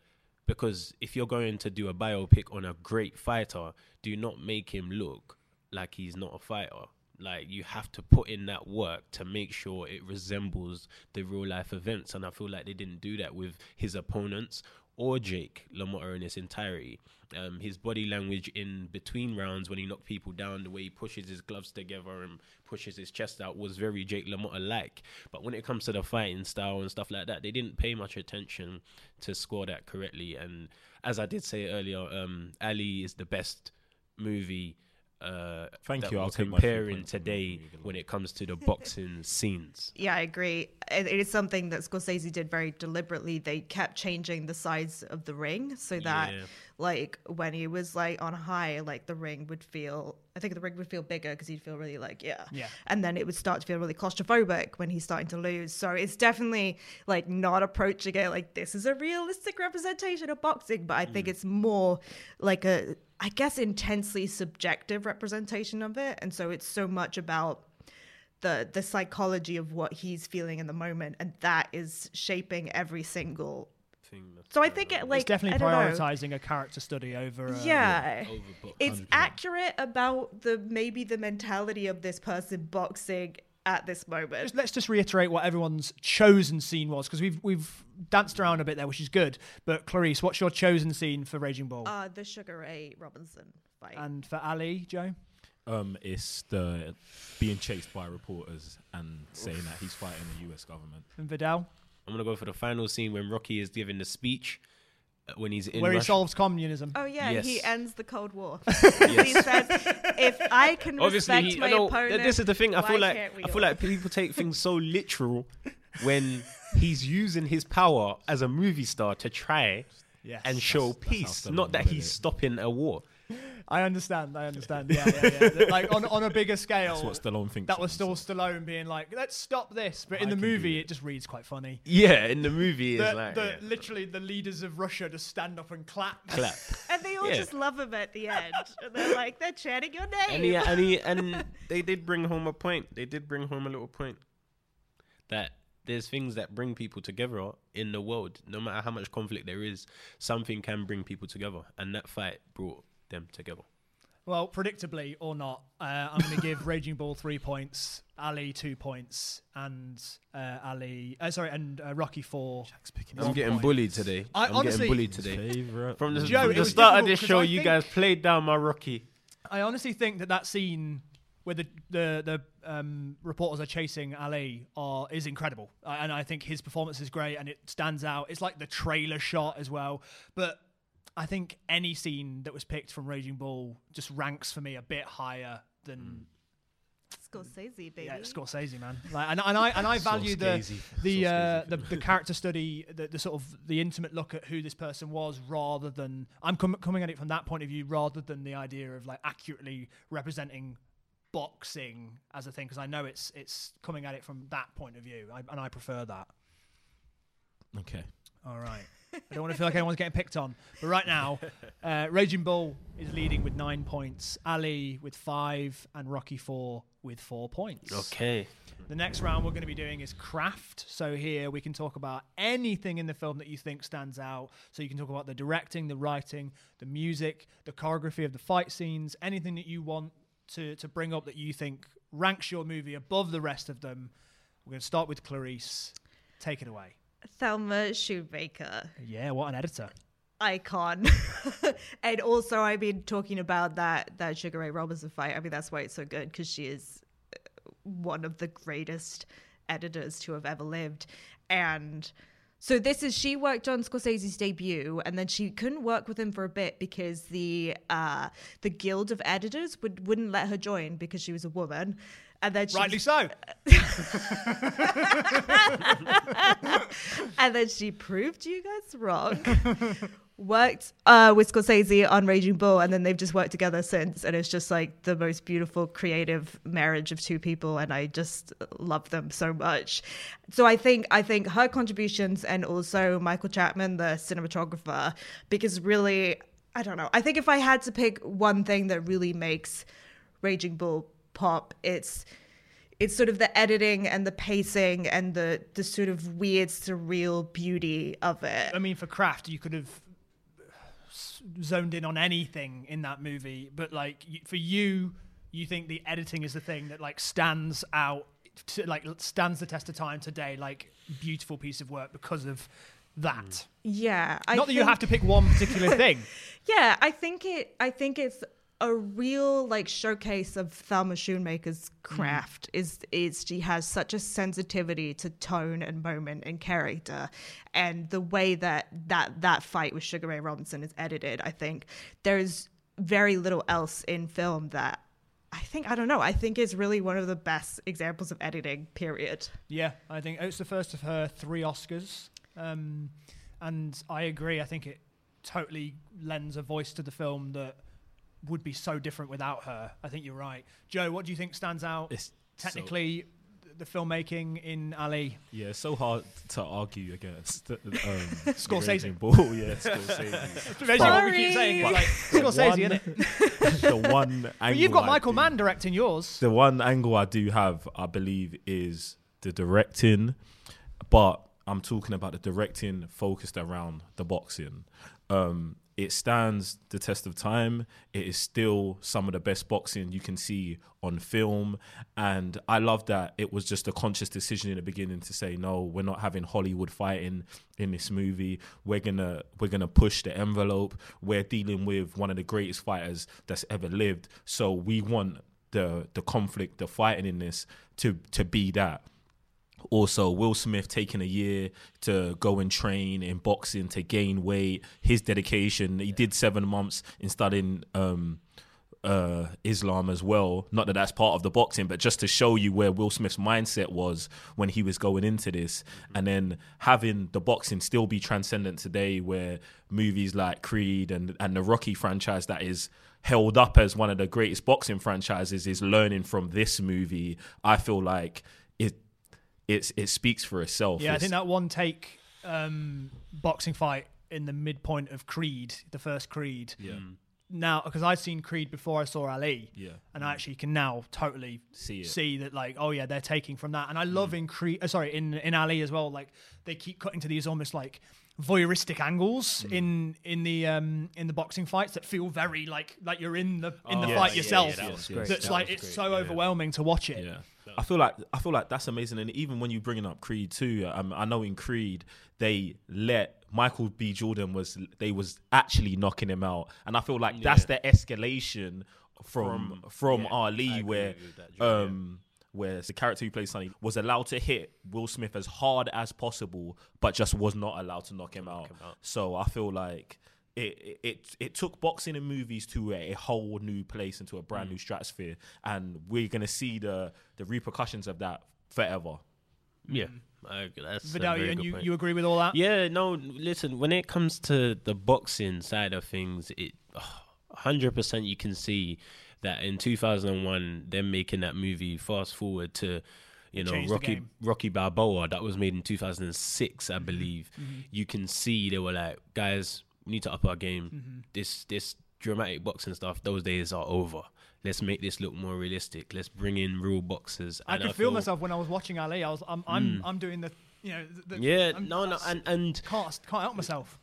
because if you're going to do a biopic on a great fighter, do not make him look like he's not a fighter. Like you have to put in that work to make sure it resembles the real life events, and I feel like they didn't do that with his opponents or Jake LaMotta in its entirety. Um, his body language in between rounds when he knocked people down, the way he pushes his gloves together and pushes his chest out was very Jake LaMotta like. But when it comes to the fighting style and stuff like that, they didn't pay much attention to score that correctly. And as I did say earlier, um, Ali is the best movie. Uh, Thank that you, we're I'll take my comparing points from the today when it comes to the boxing scenes. Yeah, I agree. It, it is something that Scorsese did very deliberately. They kept changing the size of the ring so that, Yeah. like, when he was like on high, like the ring would feel. I think the ring would feel bigger because he'd feel really like yeah. Yeah. And then it would start to feel really claustrophobic when he's starting to lose. So it's definitely like not approaching it like this is a realistic representation of boxing, but I think it's more like a, I guess, intensely subjective representation of it. And so it's so much about the the psychology of what he's feeling in the moment, and that is shaping every single. Thing that's So I think it like it's definitely I know. prioritizing a character study over. Uh, Yeah, over it's 100. accurate about the maybe the mentality of this person boxing at this moment. Just, let's just reiterate what everyone's chosen scene was because we've we've danced around a bit there, which is good. But Clarisse, what's your chosen scene for Raging Bull Uh, the Sugar Ray Robinson fight. and for Ali, Joe? Um, it's the being chased by reporters and saying that he's fighting the U.S. government. And Viddal, I'm gonna go for the final scene when Rocky is giving the speech when he's in where he solves communism. Oh yeah, he ends the Cold War. he says, "If I can Obviously, respect he, my I know, opponent, this is the thing. I feel like can't we I feel all?" like people take things so literal when he's using his power as a movie star to try Yes. and show that's how peace, Stallone not that wanted he's it. stopping a war. I understand. I understand. Yeah, yeah, yeah. like on on a bigger scale. That's what Stallone thinks. that was still himself. Stallone being like, "Let's stop this," but in I the movie, it. it just reads quite funny. Yeah, in the movie, The, it's like the, yeah. literally the leaders of Russia just stand up and clap. clap. and they all Yeah. just love him at the end. And they're like, they're chanting your name. and he, and he, and they did bring home a point. They did bring home a little point that there's things that bring people together in the world. No matter how much conflict there is, something can bring people together, and that fight brought them together. Well, predictably or not, uh, I'm going to give Raging Bull three points, Ali two points, and uh, Ali, uh, sorry, and uh, Rocky four. I'm getting point. bullied today. I- I'm honestly- getting bullied today. Favorite. From the, Joe, from the start of difficult this 'cause show, I you guys played down my Rocky. I honestly think that that scene where the the the um, reporters are chasing Ali are is incredible, uh, and I think his performance is great, and it stands out. It's like the trailer shot as well, but. I think any scene that was picked from Raging Bull just ranks for me a bit higher than Scorsese, baby. Yeah, Scorsese, man. Like, and, and I and I value the the uh, the, the character study, the, the sort of the intimate look at who this person was, rather than I'm com- coming at it from that point of view, rather than the idea of like accurately representing boxing as a thing, because I know it's it's coming at it from that point of view, I, and I prefer that. Okay. All right. I don't want to feel like anyone's getting picked on. But right now, uh, Raging Bull is leading with nine points, Ali with five, and Rocky Four with four points. Okay. The next round we're going to be doing is craft. So here we can talk about anything in the film that you think stands out. So you can talk about the directing, the writing, the music, the choreography of the fight scenes, anything that you want to, to bring up that you think ranks your movie above the rest of them. We're going to start with Clarisse. Take it away. Thelma Schoonmaker. Yeah, what an editor. icon. and also, I mean, talking about that that Sugar Ray Robinson fight. I mean, that's why it's so good because she is uh, one of the greatest editors to have ever lived. And so this is she worked on Scorsese's debut, and then she couldn't work with him for a bit because the uh, the Guild of Editors would wouldn't let her join because she was a woman. And then she Rightly so. and then she proved you guys wrong. worked uh, with Scorsese on Raging Bull, and then they've just worked together since, and it's just like the most beautiful creative marriage of two people, and I just love them so much. So I think I think her contributions, and also Michael Chapman, the cinematographer, because really, I don't know. I think if I had to pick one thing that really makes Raging Bull pop, it's it's sort of the editing and the pacing and the the sort of weird surreal beauty of it. I mean, for craft, you could have zoned in on anything in that movie, but like for you, you think the editing is the thing that like stands out, to, like stands the test of time today, like beautiful piece of work because of that. Yeah, I Not that you have to pick one particular thing. Yeah, I think it. I think it's a real like showcase of Thelma Schoonmaker's craft is is she has such a sensitivity to tone and moment and character and the way that that that fight with Sugar Ray Robinson is edited I think there's very little else in film that I think I don't know I think is really one of the best examples of editing period Yeah, I think it's the first of her three Oscars, um, and I agree. I think it totally lends a voice to the film that would be so different without her. I think you're right, Joe. What do you think stands out It's so- technically? the filmmaking in Ali. Yeah, it's so hard to argue against. Um, Scorsese. Raging Bull, yeah, Scorsese. Basically, what we keep saying like Scorsese, one- innit? the one angle But you've got I Michael do- Mann directing yours. The one angle I do have, I believe, is the directing, but I'm talking about the directing focused around the boxing. Um, it stands the test of time. It is still some of the best boxing you can see on film, and I love that it was just a conscious decision in the beginning to say no, we're not having Hollywood fighting in this movie. We're gonna we're gonna push the envelope. We're dealing with one of the greatest fighters that's ever lived, so we want the the conflict, the fighting in this to to be that. Also, Will Smith taking a year to go and train in boxing to gain weight. His dedication. He did seven months in studying um, uh, Islam as well. Not that that's part of the boxing, but just to show you where Will Smith's mindset was when he was going into this, and then having the boxing still be transcendent today, where movies like Creed and and the Rocky franchise that is held up as one of the greatest boxing franchises is learning from this movie. I feel like it's it speaks for itself. Yeah, I It's- think that one take um, boxing fight in the midpoint of Creed, the first Creed. Yeah. Now, because I'd seen Creed before I saw Ali, Yeah. and I actually can now totally See it. see that, like, oh yeah, they're taking from that. And I love in Creed, uh, sorry, in in Ali as well. Like, they keep cutting to these almost like voyeuristic angles in in the um in the boxing fights that feel very like like you're in the in the Oh, fight yeah, yourself. yeah, that was great. That's That like was it's great, so yeah. overwhelming to watch it. Yeah. I feel like I feel like that's amazing, and even when you bringing up Creed too, um, I know in Creed they let Michael B. Jordan was they was actually knocking him out, and I feel like that's the escalation from from, yeah, Ali, where that, um where the character who plays Sonny was allowed to hit Will Smith as hard as possible, but just was not allowed to knock him out. him out. So I feel like. It, it it it took boxing and movies to a whole new place into a brand Mm. new stratosphere, and we're gonna see the the repercussions of that forever. Yeah, mm. I, that's Viddal, and you, point. you agree with all that? Yeah, no, listen, when it comes to the boxing side of things, it 100% you can see that in 2001 them making that movie fast forward to you know changed Rocky. Rocky Balboa that was made in 2006 I mm-hmm. believe. Mm-hmm. You can see they were like guys, we need to up our game. Mm-hmm. This this dramatic boxing stuff those days are over. Let's make this look more realistic. Let's bring in real boxers. I And could feel myself when I was watching Ali. I was, I'm, I'm, mm. I'm doing the, you know, the, Yeah, I'm- no, no, and and can't, can't help myself.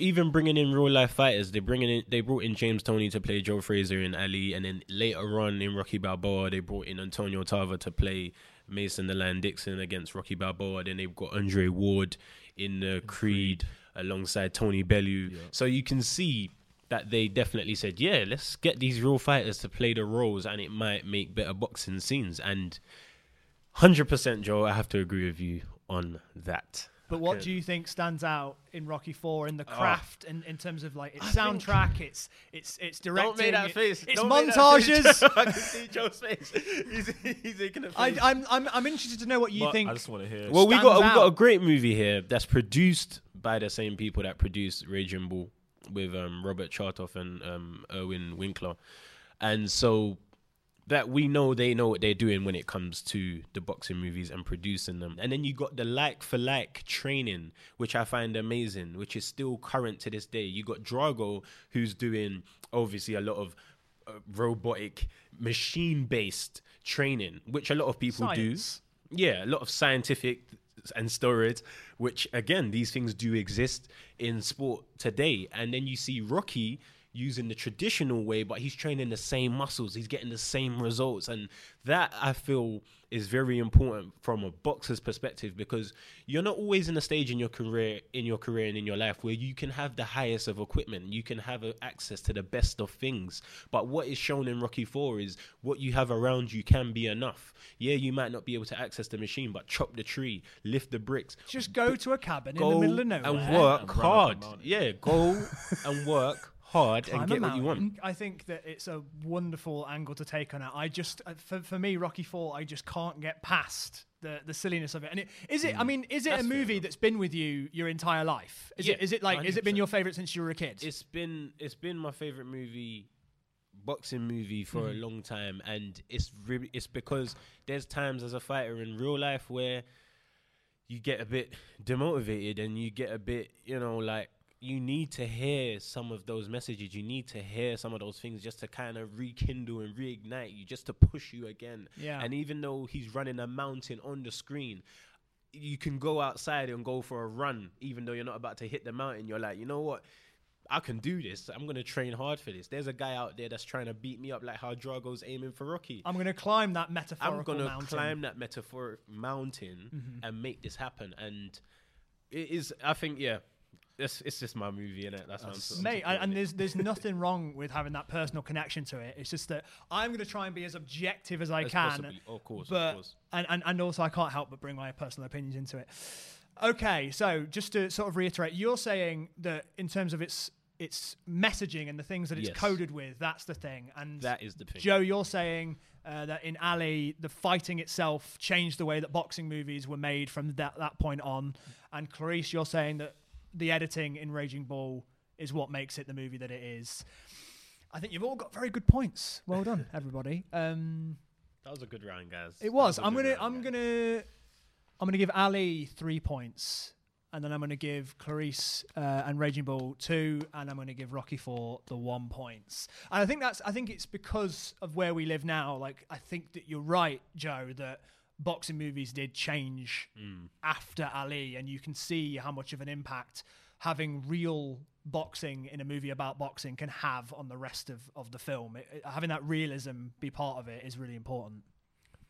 even bringing in real life fighters, they bringing in they brought in James Toney to play Joe Frazier in Ali, and then later on in Rocky Balboa, they brought in Antonio Tarver to play Mason the Lion Dixon against Rocky Balboa. Then they've got Andre Ward in the Creed alongside Tony Bellew. So you can see that they definitely said, yeah, let's get these real fighters to play the roles, and it might make better boxing scenes. And hundred percent, Joe, I have to agree with you on that. But what do you think stands out in Rocky Four in the Oh. craft and in terms of like its soundtrack, its its its directing, Don't make that it- face. its Don't make that face. montages. I can see Joe's face. He's, he's making a I, face. I'm I'm I'm interested to know what you But think. I just want to hear. well, we got we got a great movie here that's produced by the same people that produced Raging Bull with um, Robert Chartoff and um, Irwin Winkler, and so that we know they know what they're doing when it comes to the boxing movies and producing them. And then you got the like for like training, which I find amazing, which is still current to this day. You got Drago, who's doing obviously a lot of uh, robotic, machine based training, which a lot of people Science. do. Yeah, a lot of scientific and storage, which again, these things do exist in sport today. And then you see Rocky, using the traditional way, but he's training the same muscles. He's getting the same results, and that I feel is very important from a boxer's perspective because you're not always in a stage in your career, in your career and in your life where you can have the highest of equipment, you can have access to the best of things. But what is shown in Rocky Four is what you have around you can be enough. Yeah, you might not be able to access the machine, but chop the tree, lift the bricks, Just go to a cabin in the middle of nowhere. and work And run up a hard. Yeah, go and work hard and get what you want. I think that it's a wonderful angle to take on it. I just, uh, for, for me, Rocky Four, I just can't get past the, the silliness of it. And it, is it? I mean, is it Mm. That's a movie that's been with you your entire life? Is it? Yeah, Is it like? Is it been your favorite since you were a kid? It's been it's been my favorite movie, boxing movie for Mm-hmm. a long time, and it's really it's because there's times as a fighter in real life where you get a bit demotivated and you get a bit you know like you need to hear some of those messages. You need to hear some of those things just to kind of rekindle and reignite you, just to push you again. Yeah. And even though he's running a mountain on the screen, you can go outside and go for a run, even though you're not about to hit the mountain. You're like, you know what? I can do this. I'm gonna train hard for this. There's a guy out there that's trying to beat me up, like how Drago's aiming for Rocky. I'm going to climb that metaphorical. Mountain. I'm gonna mountain. climb that metaphoric mountain Mm-hmm. and make this happen. And it is, I think, yeah, it's it's just my movie, and That's what I'm of Mate, and, and there's there's nothing wrong with having that personal connection to it. It's just that I'm going to try and be as objective as I As can. possibly. Of course, of but course. And, and and also I can't help but bring my personal opinions into it. Okay, so just to sort of reiterate, you're saying that in terms of its its messaging and the things that it's Yes. coded with, that's the thing. And That is the thing. Joe, you're saying uh, that in Ali, the fighting itself changed the way that boxing movies were made from that, that point on. And Clarisse, you're saying that the editing in Raging Bull is what makes it the movie that it is. I think you've all got very good points. Well done, everybody. Um, That was a good round, guys. it was. That a I'm gonna. round, I'm guys. gonna. I'm gonna give Ali three points, and then I'm gonna give Clarisse uh, and Raging Bull two, and I'm gonna give Rocky Four the one points. And I think that's. I think it's because of where we live now. Like I think that you're right, Joe. That boxing movies did change mm. after Ali, and you can see how much of an impact having real boxing in a movie about boxing can have on the rest of, of the film. It, it- having that realism be part of it is really important.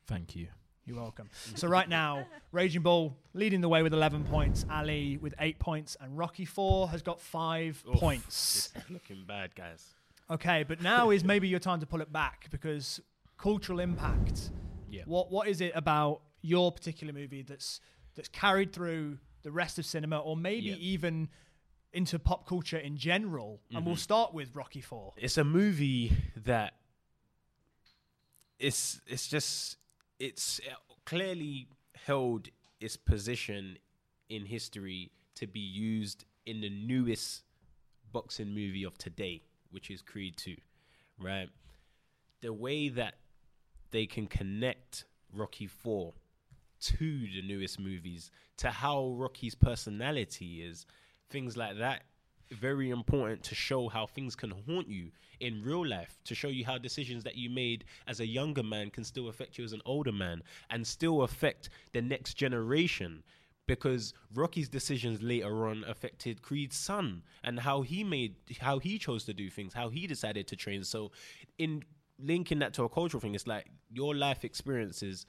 Thank you. You're welcome. So right now, Raging Bull leading the way with 11 points, Ali with 8 points, and Rocky 4 has got 5 Oof, points. Looking bad, guys. Okay, but now is maybe your time to pull it back because cultural impact. Yeah. What what is it about your particular movie that's that's carried through the rest of cinema or maybe Yeah. even into pop culture in general? And we'll mm-hmm. start with Rocky 4. it's a movie that it's it's just it's uh, clearly held its position in history to be used in the newest boxing movie of today, which is Creed 2, right? The way that they can connect Rocky 4 to the newest movies, to how Rocky's personality is, things like that. Very important to show how things can haunt you in real life, to show you how decisions that you made as a younger man can still affect you as an older man and still affect the next generation. Because Rocky's decisions later on affected Creed's son and how he made, how he chose to do things, how he decided to train. So, in linking that to a cultural thing, it's like your life experiences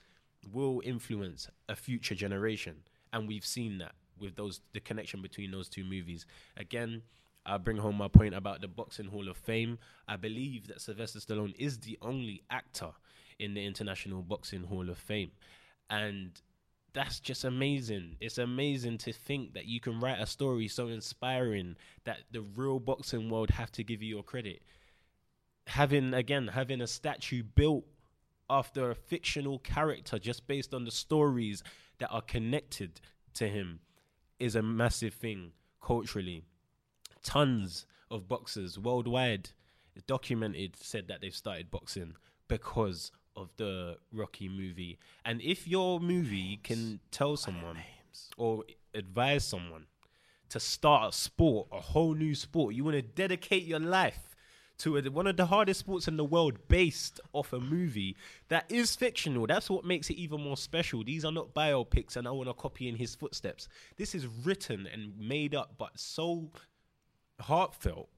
will influence a future generation, and we've seen that with those the connection between those two movies. Again, I bring home my point about the Boxing Hall of Fame. I believe that Sylvester Stallone is the only actor in the International Boxing Hall of Fame, and that's just amazing. It's amazing to think that you can write a story so inspiring that the real boxing world have to give you your credit having again having a statue built after a fictional character just based on the stories that are connected to him is a massive thing culturally. Tons of boxers worldwide documented said that they've started boxing because of the Rocky movie. And if your movie can tell someone or advise someone to start a sport, a whole new sport, you want to dedicate your life to a, one of the hardest sports in the world based off a movie that is fictional. That's what makes it even more special. These are not biopics and I want to copy in his footsteps. This is written and made up, but so heartfelt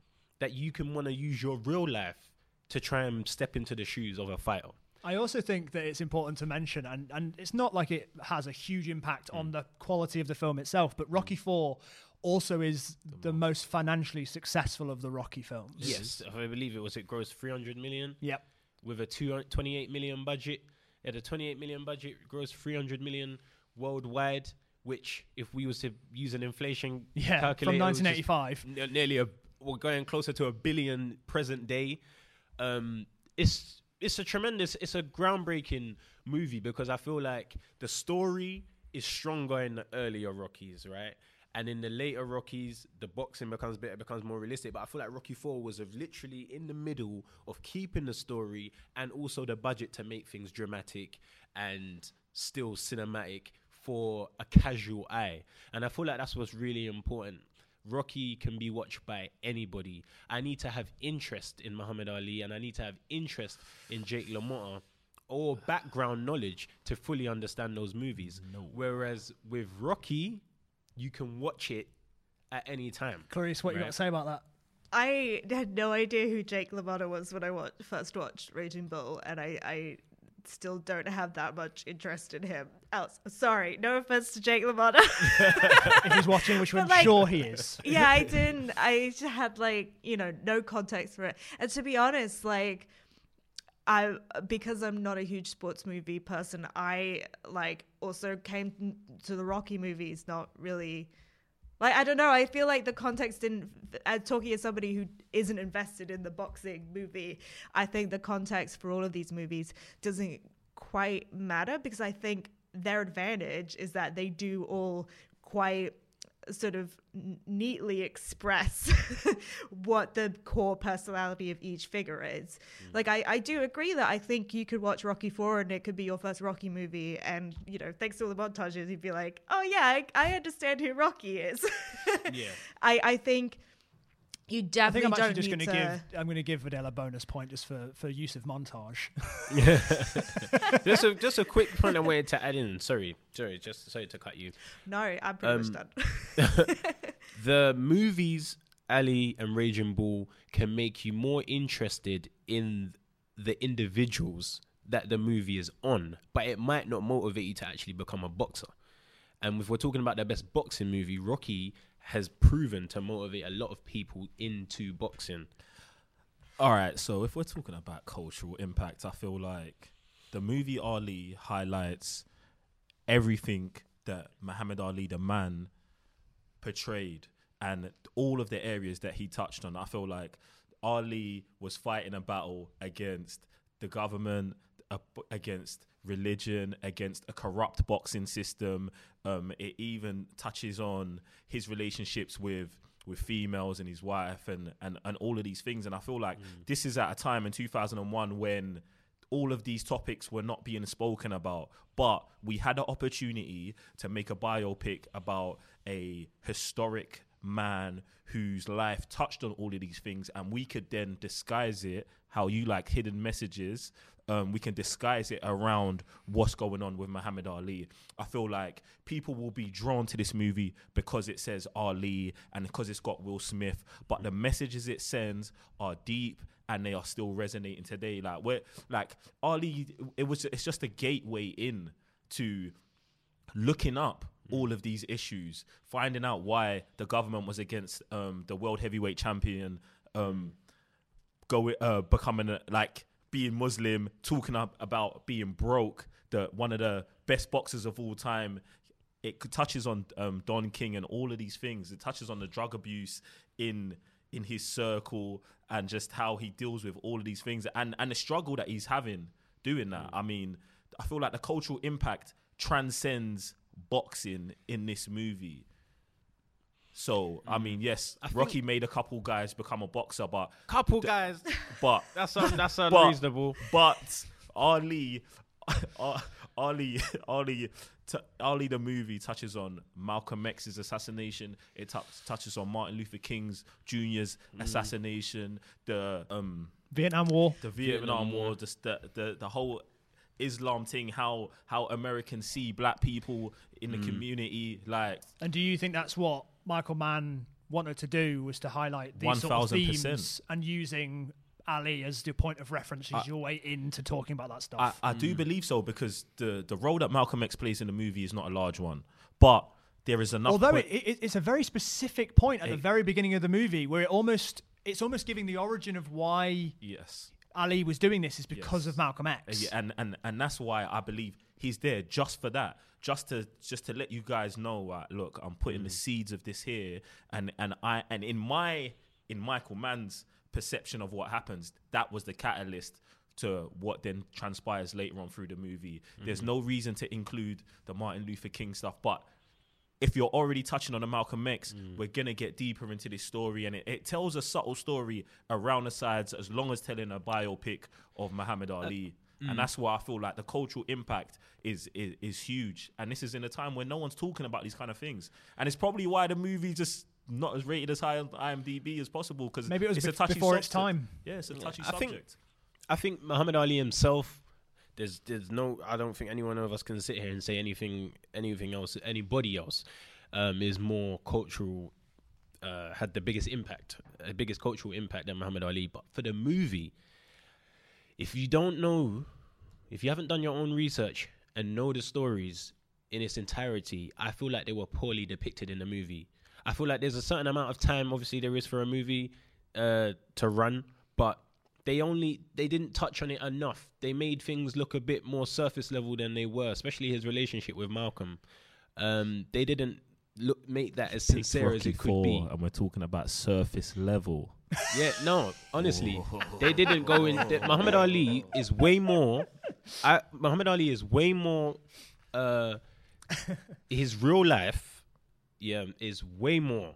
that you can want to use your real life to try and step into the shoes of a fighter. I also think that it's important to mention, and, and it's not like it has a huge impact mm. on the quality of the film itself, but Rocky mm. Four also is the most financially successful of the Rocky films. Yes, I believe it was it grossed 300 million Yep. with a two, 28 million budget. It had a 28 million budget, grossed 300 million worldwide, which if we was to use an inflation Yeah. calculator, From it 1985. ne- nearly a we're going closer to a billion present day. Um, it's it's a tremendous, it's a groundbreaking movie because I feel like the story is stronger in the earlier Rockies, right? And in the later Rockies, the boxing becomes better, becomes more realistic. But I feel like Rocky Four was of literally in the middle of keeping the story and also the budget to make things dramatic and still cinematic for a casual eye. And I feel like that's what's really important. Rocky can be watched by anybody. I need to have interest in Muhammad Ali and I need to have interest in Jake LaMotta or background knowledge to fully understand those movies. Whereas with Rocky, you can watch it at any time. Clarisse, what you got to say about that? I had no idea who Jake LaMotta was when I wa- first watched Raging Bull, and I, I still don't have that much interest in him. Else, sorry, no offense to Jake LaMotta. If he's watching, which I'm like- sure he is. yeah, I didn't. I just had like you know no context for it, and to be honest, like I because I'm not a huge sports movie person, I like also came to the Rocky movies not really. Like I don't know, I feel like the context didn't. Uh, talking as somebody who isn't invested in the boxing movie, I think the context for all of these movies doesn't quite matter because I think their advantage is that they do all quite sort of neatly express what the core personality of each figure is. Mm. Like I, I do agree that I think you could watch Rocky Four and it could be your first Rocky movie, and you know, thanks to all the montages, you'd be like, oh yeah, I, I understand who Rocky is. Yeah. I, I think you I think I'm actually just going to to. give I'm going to give Viddal a bonus point just for, for use of montage. just a just a quick point I wanted to add in. Sorry, sorry, just sorry to cut you. No, I'm pretty much Um, done. the movies Ali and Raging Bull can make you more interested in the individuals that the movie is on, but it might not motivate you to actually become a boxer. And if we're talking about the best boxing movie, Rocky has proven to motivate a lot of people into boxing. All right, so if we're talking about cultural impact, I feel like the movie Ali highlights everything that Muhammad Ali, the man, portrayed and all of the areas that he touched on. I feel like Ali was fighting a battle against the government, against religion, against a corrupt boxing system. Um, it even touches on his relationships with with females and his wife and, and, and all of these things. And I feel like this is at a time in 2001 when all of these topics were not being spoken about, but we had an opportunity to make a biopic about a historic man whose life touched on all of these things, and we could then disguise it how you like hidden messages. Um, we can disguise it around what's going on with Muhammad Ali. I feel like people will be drawn to this movie because it says Ali and because it's got Will Smith, but the messages it sends are deep and they are still resonating today. Like where, like Ali, it was it's just a gateway in to looking up all of these issues, finding out why the government was against um, the world heavyweight champion um, going uh, becoming a, like being Muslim, talking up about being broke, the one of the best boxers of all time. It touches on um, Don King and all of these things. It touches on the drug abuse in in his circle and just how he deals with all of these things and and the struggle that he's having doing that. I mean, I feel like the cultural impact transcends boxing in this movie. So I mean, mm. yes, Rocky made a couple guys become a boxer, but Couple guys, but that's un- that's but- unreasonable. But Ali, Ali, Ali, t- Ali, the movie touches on Malcolm X's assassination. It tou- touches on Martin Luther King's Jr.'s mm. assassination. The um Vietnam War. the Vietnam, War, War. the, the the the whole Islam thing, how how Americans see black people in the mm. community, like And do you think that's what Michael Mann wanted to do was to highlight these sort of 1000%. themes and using Ali as the point of reference is your way into talking about that I, stuff. I do mm. believe so because the the role that Malcolm X plays in the movie is not a large one, but there is enough. Although point- it, it, it's a very specific point at the very beginning of the movie where it almost it's almost giving the origin of why yes, Ali was doing this is because Yes. of Malcolm X. yeah, and and and that's why I believe he's there just for that, just to just to let you guys know. Uh, look, I'm putting the mm. seeds of this here, and and I and in my in Michael Mann's perception of what happens, that was the catalyst to what then transpires later on through the movie. There's mm-hmm. no reason to include the Martin Luther King stuff, but if you're already touching on the Malcolm X, mm. we're gonna get deeper into this story, and it, it tells a subtle story around the sides, as long as telling a biopic of Muhammad uh, Ali, and that's why I feel like the cultural impact is, is is huge. And this is in a time when no one's talking about these kind of things, and it's probably why the movie just not as rated as high on IMDb as possible because Maybe it was it's a bef- touchy before its time. Yeah, it's a touchy I think- subject. I think Muhammad Ali himself. There's there's no. I don't think anyone of us can sit here and say anything anything else. Anybody else um, is more cultural. Uh, had the biggest impact, the biggest cultural impact than Muhammad Ali. But for the movie, if you don't know, if you haven't done your own research and know the stories in its entirety, I feel like they were poorly depicted in the movie. I feel like there's a certain amount of time, obviously there is for a movie uh, to run, but they only they didn't touch on it enough. They made things look a bit more surface level than they were, especially his relationship with Malcolm. Um, they didn't look make that as sincere as it could be. and we're talking about surface level. Yeah, no, honestly, they didn't go in. The, Muhammad Ali is way more. I, Muhammad Ali is way more. Uh, his real life, yeah, is way more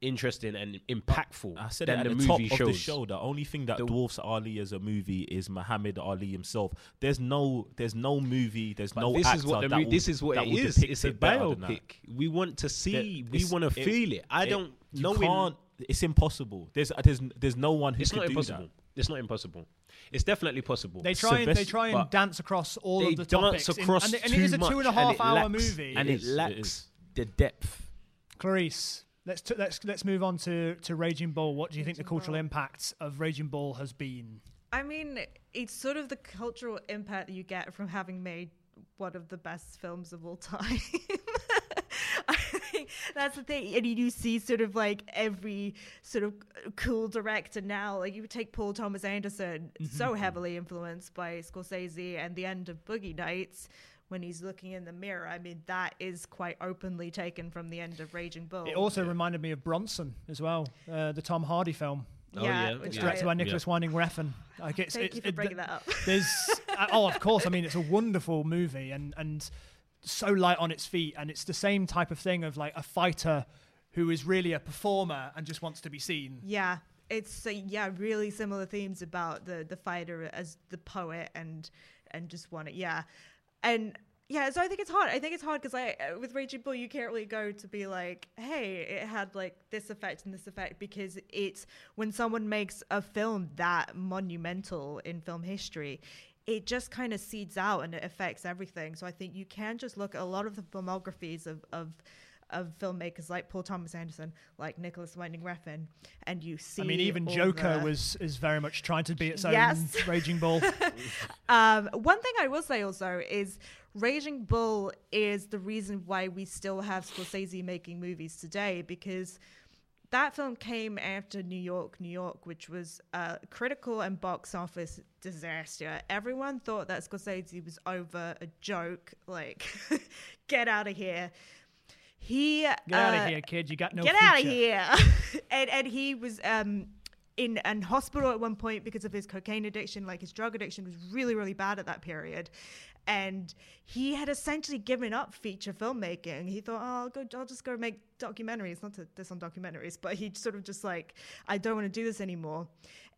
interesting and impactful I said than the at the movie top shows. of the show. The only thing that The- dwarfs Ali as a movie is Muhammad Ali himself. There's no, there's no movie. There's no this actor is what the mo- will- this is what it is. It's a it biopic. We want to see. That- we want to feel it. I it- don't You know. can't. It's impossible. There's, there's, there's no one who It's could not do impossible. It's not impossible. It's definitely possible. They try and they try and but dance across all they of the dance topics, in- across and, and it is a two and a half and a and half it hour lacks- movie. and It it, is, it lacks is. the depth. Clarisse, let's t- let's let's move on to to Raging Bull. What do you think the cultural Bull. impact of Raging Bull has been? I mean, it's sort of the cultural impact that you get from having made one of the best films of all time. I that's the thing. And you do see sort of like every sort of cool director now. Like you take Paul Thomas Anderson, so heavily influenced by Scorsese and the end of Boogie Nights. When he's looking in the mirror, I mean that is quite openly taken from the end of Raging Bull. It also reminded me of Bronson as well, uh, the Tom Hardy film. Oh, yeah, which It's directed I- by Nicolas Winding Refn. Like it's, Thank it's you for it- bringing that up. There's uh, oh, of course. I mean, it's a wonderful movie and and so light on its feet, and it's the same type of thing of like a fighter who is really a performer and just wants to be seen. Yeah, it's uh, yeah, really similar themes about the the fighter as the poet and and just want it. Yeah, and yeah, so I think it's hard. I think it's hard because I with Raging Bull you can't really go to be like, hey, it had like this effect and this effect because it's when someone makes a film that monumental in film history. It just kind of seeds out and it affects everything. So I think you can just look at a lot of the filmographies of, of of filmmakers like Paul Thomas Anderson, like Nicolas Winding Refn, and you see. I mean, even Joker the- was is very much trying to be its own Yes. Raging Bull. Um, one thing I will say also is Raging Bull is the reason why we still have Scorsese making movies today because that film came after New York, New York, which was a critical and box office disaster. Everyone thought that Scorsese was over a joke, like, get out of here. He Get out uh, of here, kid! You got no. get out of here and and he was um in an hospital at one point because of his cocaine addiction like his drug addiction was really really bad at that period. And he had essentially given up feature filmmaking. He thought oh i'll go i'll just go make documentaries. Not to diss on documentaries but he sort of just like i don't want to do this anymore.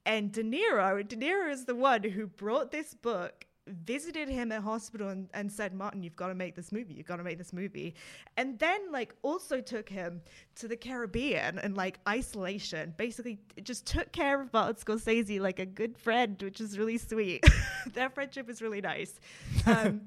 And de niro de niro is the one who brought this book visited him at hospital and, and said martin you've got to make this movie you've got to make this movie. And then like also took him to the caribbean and like isolation. Basically just took care of martin scorsese like a good friend which is really sweet. Their friendship is really nice. Um,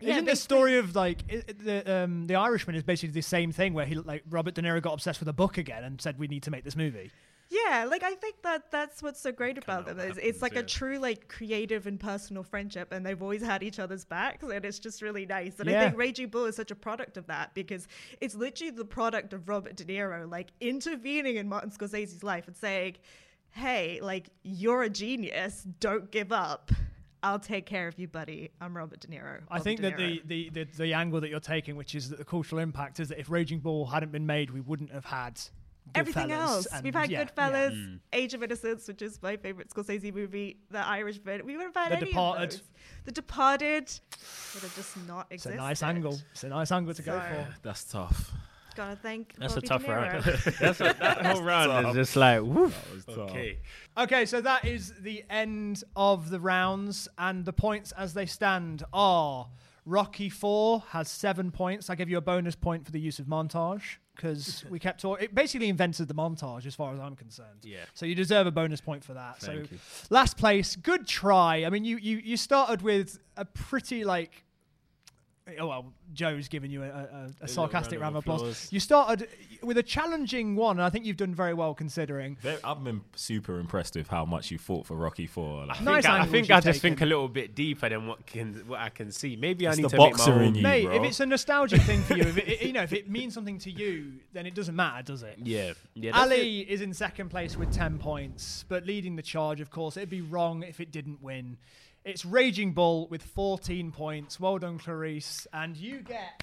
Yeah, Isn't the story of like the um, the Irishman is basically the same thing where he like Robert De Niro got obsessed with a book again and said we need to make this movie. Yeah, like I think that that's what's so great about Kinda them. what Is it's like a true like creative and personal friendship, and they've always had each other's backs, and it's just really nice. And Yeah. I think Raging Bull is such a product of that because it's literally the product of Robert De Niro like intervening in Martin Scorsese's life and saying, "Hey, like you're a genius. Don't give up. I'll take care of you, buddy. I'm Robert De Niro." I think De that the, the, the, the angle that you're taking, which is that the cultural impact, is that if Raging Bull hadn't been made, we wouldn't have had Everything Goodfellas else. and- We've had yeah, Goodfellas, yeah. Mm. Age of Innocence, which is my favorite Scorsese movie, The Irishman. We would have had The any Departed. of those. The Departed would have just not It's existed. a nice angle. It's a nice angle to go So- for. That's tough. Gotta thank. That's Bobby a tough Niro. round. That's a, that whole round is just like, woof. Okay. Okay, so that is the end of the rounds, and the points as they stand are Rocky Four has seven points. I give you a bonus point for the use of montage because we kept talking. It basically invented the montage, as far as I'm concerned. Yeah. So you deserve a bonus point for that. Thank so you. last place, good try. I mean, you you you started with a pretty like. Oh well, Joe's giving you a, a, a sarcastic round round of of applause. applause. You started with a challenging one, and I think you've done very well considering. Very, I've been super impressed with how much you fought for Rocky Four. Like, I Nice think, I, I, think I just taken. think a little bit deeper than what can what I can see. Maybe I need the to make my boxer own. in you. Mate, bro. if it's a nostalgic thing for you, if it, it- you know, if it means something to you, then it doesn't matter, does it? Yeah, yeah. Ali is in second place with 10 points, but leading the charge, of course. It'd be wrong if it didn't win. It's Raging Bull with 14 points. Well done, Clarisse. And you get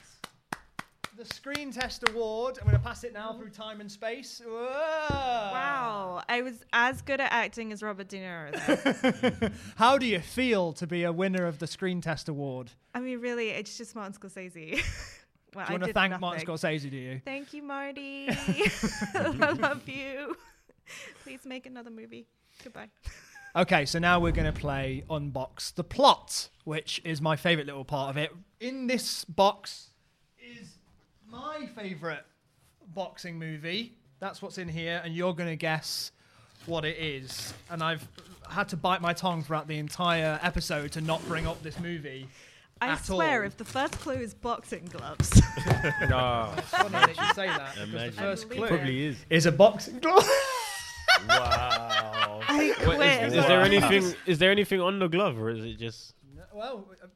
the Screen Test Award. I'm going to pass it now through time and space. Whoa. Wow, I was as good at acting as Robert De Niro. How do you feel to be a winner of the Screen Test Award? I mean, really, it's just Martin Scorsese. well, Do you I want to thank nothing. Martin Scorsese, do you? Thank you, Marty. I love you. Please make another movie. Goodbye. Okay, so now we're going to play Unbox the Plot, which is my favorite little part of it. In this box is my favorite boxing movie. That's what's in here, and you're going to guess what it is. And I've had to bite my tongue throughout the entire episode to not bring up this movie. I At swear, all. if the first clue is boxing gloves, No, It's Funny that you say that. because the first clue probably is. is a boxing glove. wow. I What, quit. is, is there anything? Is there anything on the glove, or is it just? well, uh,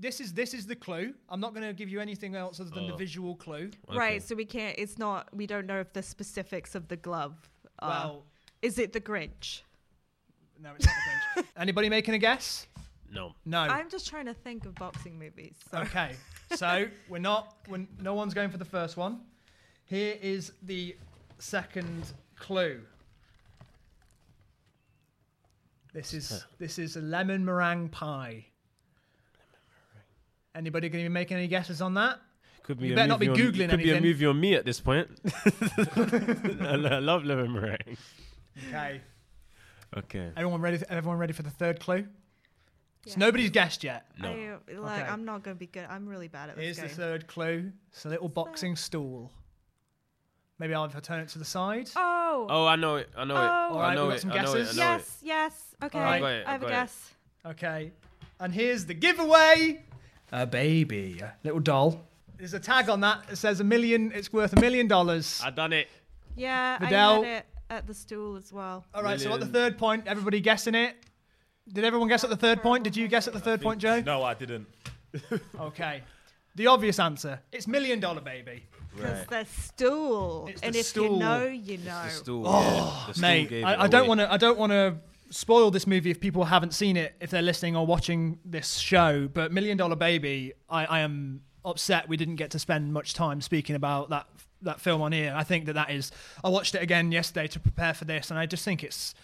this is this is the clue. I'm not going to give you anything else other than the Oh. visual clue. Right, so we can't. It's not. We don't know if the specifics of the glove. Are. Well, is it the Grinch? no, it's not the Grinch. Anybody making a guess? No. No. I'm just trying to think of boxing movies. So. Okay, so we're not. We're, no one's going for the first one. Here is the second clue. This is this is a lemon meringue pie. Anybody going to be making any guesses on that? Could be You a better not be movie on- Googling Could be a anything. movie on me at this point. I lo- I love lemon meringue. Okay. Okay. Everyone ready? Everyone ready for the third clue? Yeah. So nobody's guessed yet. No. I, like, Okay. I'm not gonna be good. I'm really bad at this Here's the game. third clue. It's a little boxing stool. Maybe I'll have to turn it to the side. oh. Oh. oh, I know it. I know it. Oh. I Alright, know we got it. some I know guesses? it. I know it. yes. Yes. Okay. Alright. Go ahead, I have a go guess. Okay. And here's the giveaway. A baby. A little doll. There's a tag on that. It says a million. It's worth a million dollars. I done it. Yeah, Viddal. I had it at the stool as well. All right. So at the third point, everybody guessing it. Did everyone guess at the third point? Did you guess at the third point, Joe? No, I didn't. Okay. The obvious answer. It's million dollar baby. Because the stool. It's and the if stool. you know, you know. The stool. Oh, yeah. The stool Mate, gave I, it I don't want to. I don't want to spoil this movie if people haven't seen it, if they're listening or watching this show. But Million Dollar Baby, I, I am upset we didn't get to spend much time speaking about that that film on here. I think that that is. I watched it again yesterday to prepare for this, and I just think it's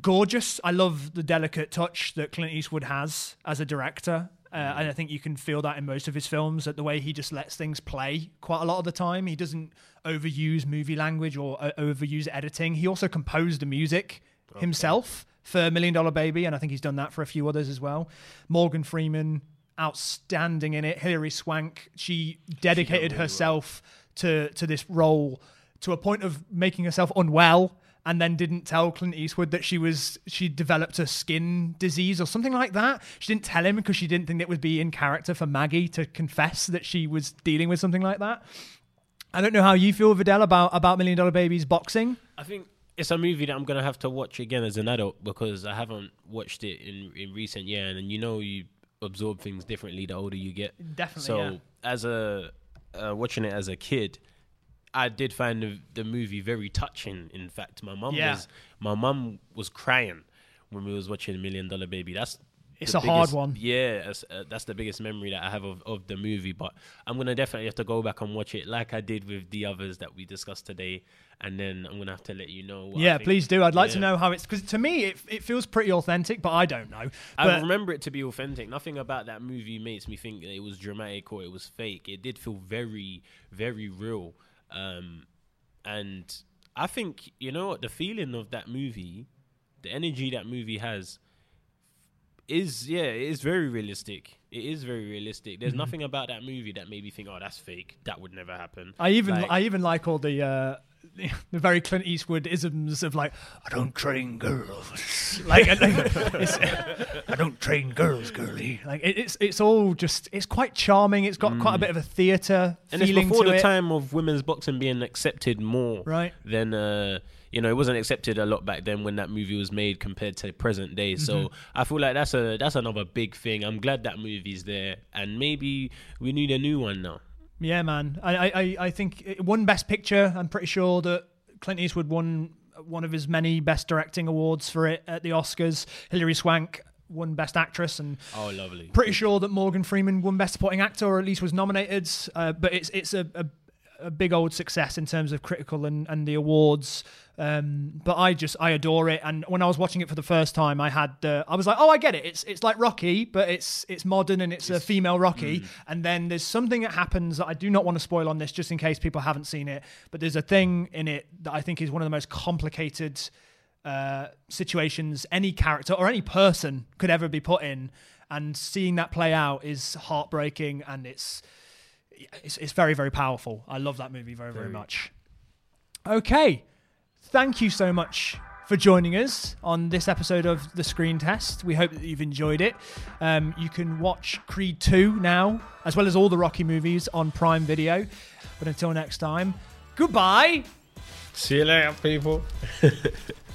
gorgeous. I love the delicate touch that Clint Eastwood has as a director. Uh, and I think you can feel that in most of his films, that the way he just lets things play quite a lot of the time. He doesn't overuse movie language or uh, overuse editing. He also composed the music himself for Million Dollar Baby, and I think he's done that for a few others as well. Morgan Freeman, outstanding in it. Hilary Swank, she dedicated herself to to this role to a point of making herself unwell and then didn't tell Clint Eastwood that she was she developed a skin disease or something like that. She didn't tell him because she didn't think it would be in character for Maggie to confess that she was dealing with something like that. I don't know how you feel, Viddal, about about Million Dollar Babies boxing. I think it's a movie that I'm gonna have to watch again as an adult because I haven't watched it in in recent year, and you know you absorb things differently the older you get. Definitely, So yeah. as a uh, watching it as a kid, I did find the, the movie very touching. In fact, my mum Yeah. was my mum was crying when we was watching Million Dollar Baby. That's It's a hard one. Yeah, that's, uh, that's the biggest memory that I have of, of the movie. But I'm gonna definitely have to go back and watch it like I did with the others that we discussed today, and then I'm gonna have to let you know. Yeah, please do. I'd like to know how it's because to me it it feels pretty authentic, but I don't know. I remember it to be authentic. Nothing about that movie makes me think that it was dramatic or it was fake. It did feel very, very real. Um, and I think, you know what, the feeling of that movie, the energy that movie has, is, yeah, it is very realistic. It is very realistic. There's nothing about that movie that made me think, oh, that's fake. That would never happen. I even Like- I even like all the uh, the very Clint Eastwood isms of like I don't train girls, like, like, it's, I don't train girls, girly. Like it, it's it's all just it's quite charming. It's got quite a bit of a theatre Mm. and it's before the it. time of women's boxing being accepted more Right. than uh you know it wasn't accepted a lot back then when that movie was made compared to present day so Mm-hmm. i feel like that's a that's another big thing i'm glad that movie's there and maybe we need a new one now Yeah, man. I, I- I, think it won Best Picture. I'm pretty sure that Clint Eastwood won one of his many Best Directing awards for it at the Oscars. Hilary Swank won Best Actress, and oh lovely pretty sure that Morgan Freeman won Best Supporting Actor, or at least was nominated. Uh, but it's it's a, a a big old success in terms of critical and, and the awards. Um, but I just I adore it. And when I was watching it for the first time, I had uh, I was like, oh, I get it. It's it's like Rocky, but it's it's modern and it's, a female Rocky. And then there's something that happens that I do not want to spoil on this, just in case people haven't seen it. But there's a thing in it that I think is one of the most complicated uh, situations any character or any person could ever be put in. And seeing that play out is heartbreaking and it's it's, it's very very powerful. I love that movie very very much. Okay, thank you so much for joining us on this episode of the Screen Test. We hope that you've enjoyed it. Um, you can watch Creed 2 now, as well as all the Rocky movies on Prime Video. But until next time, goodbye. see you later people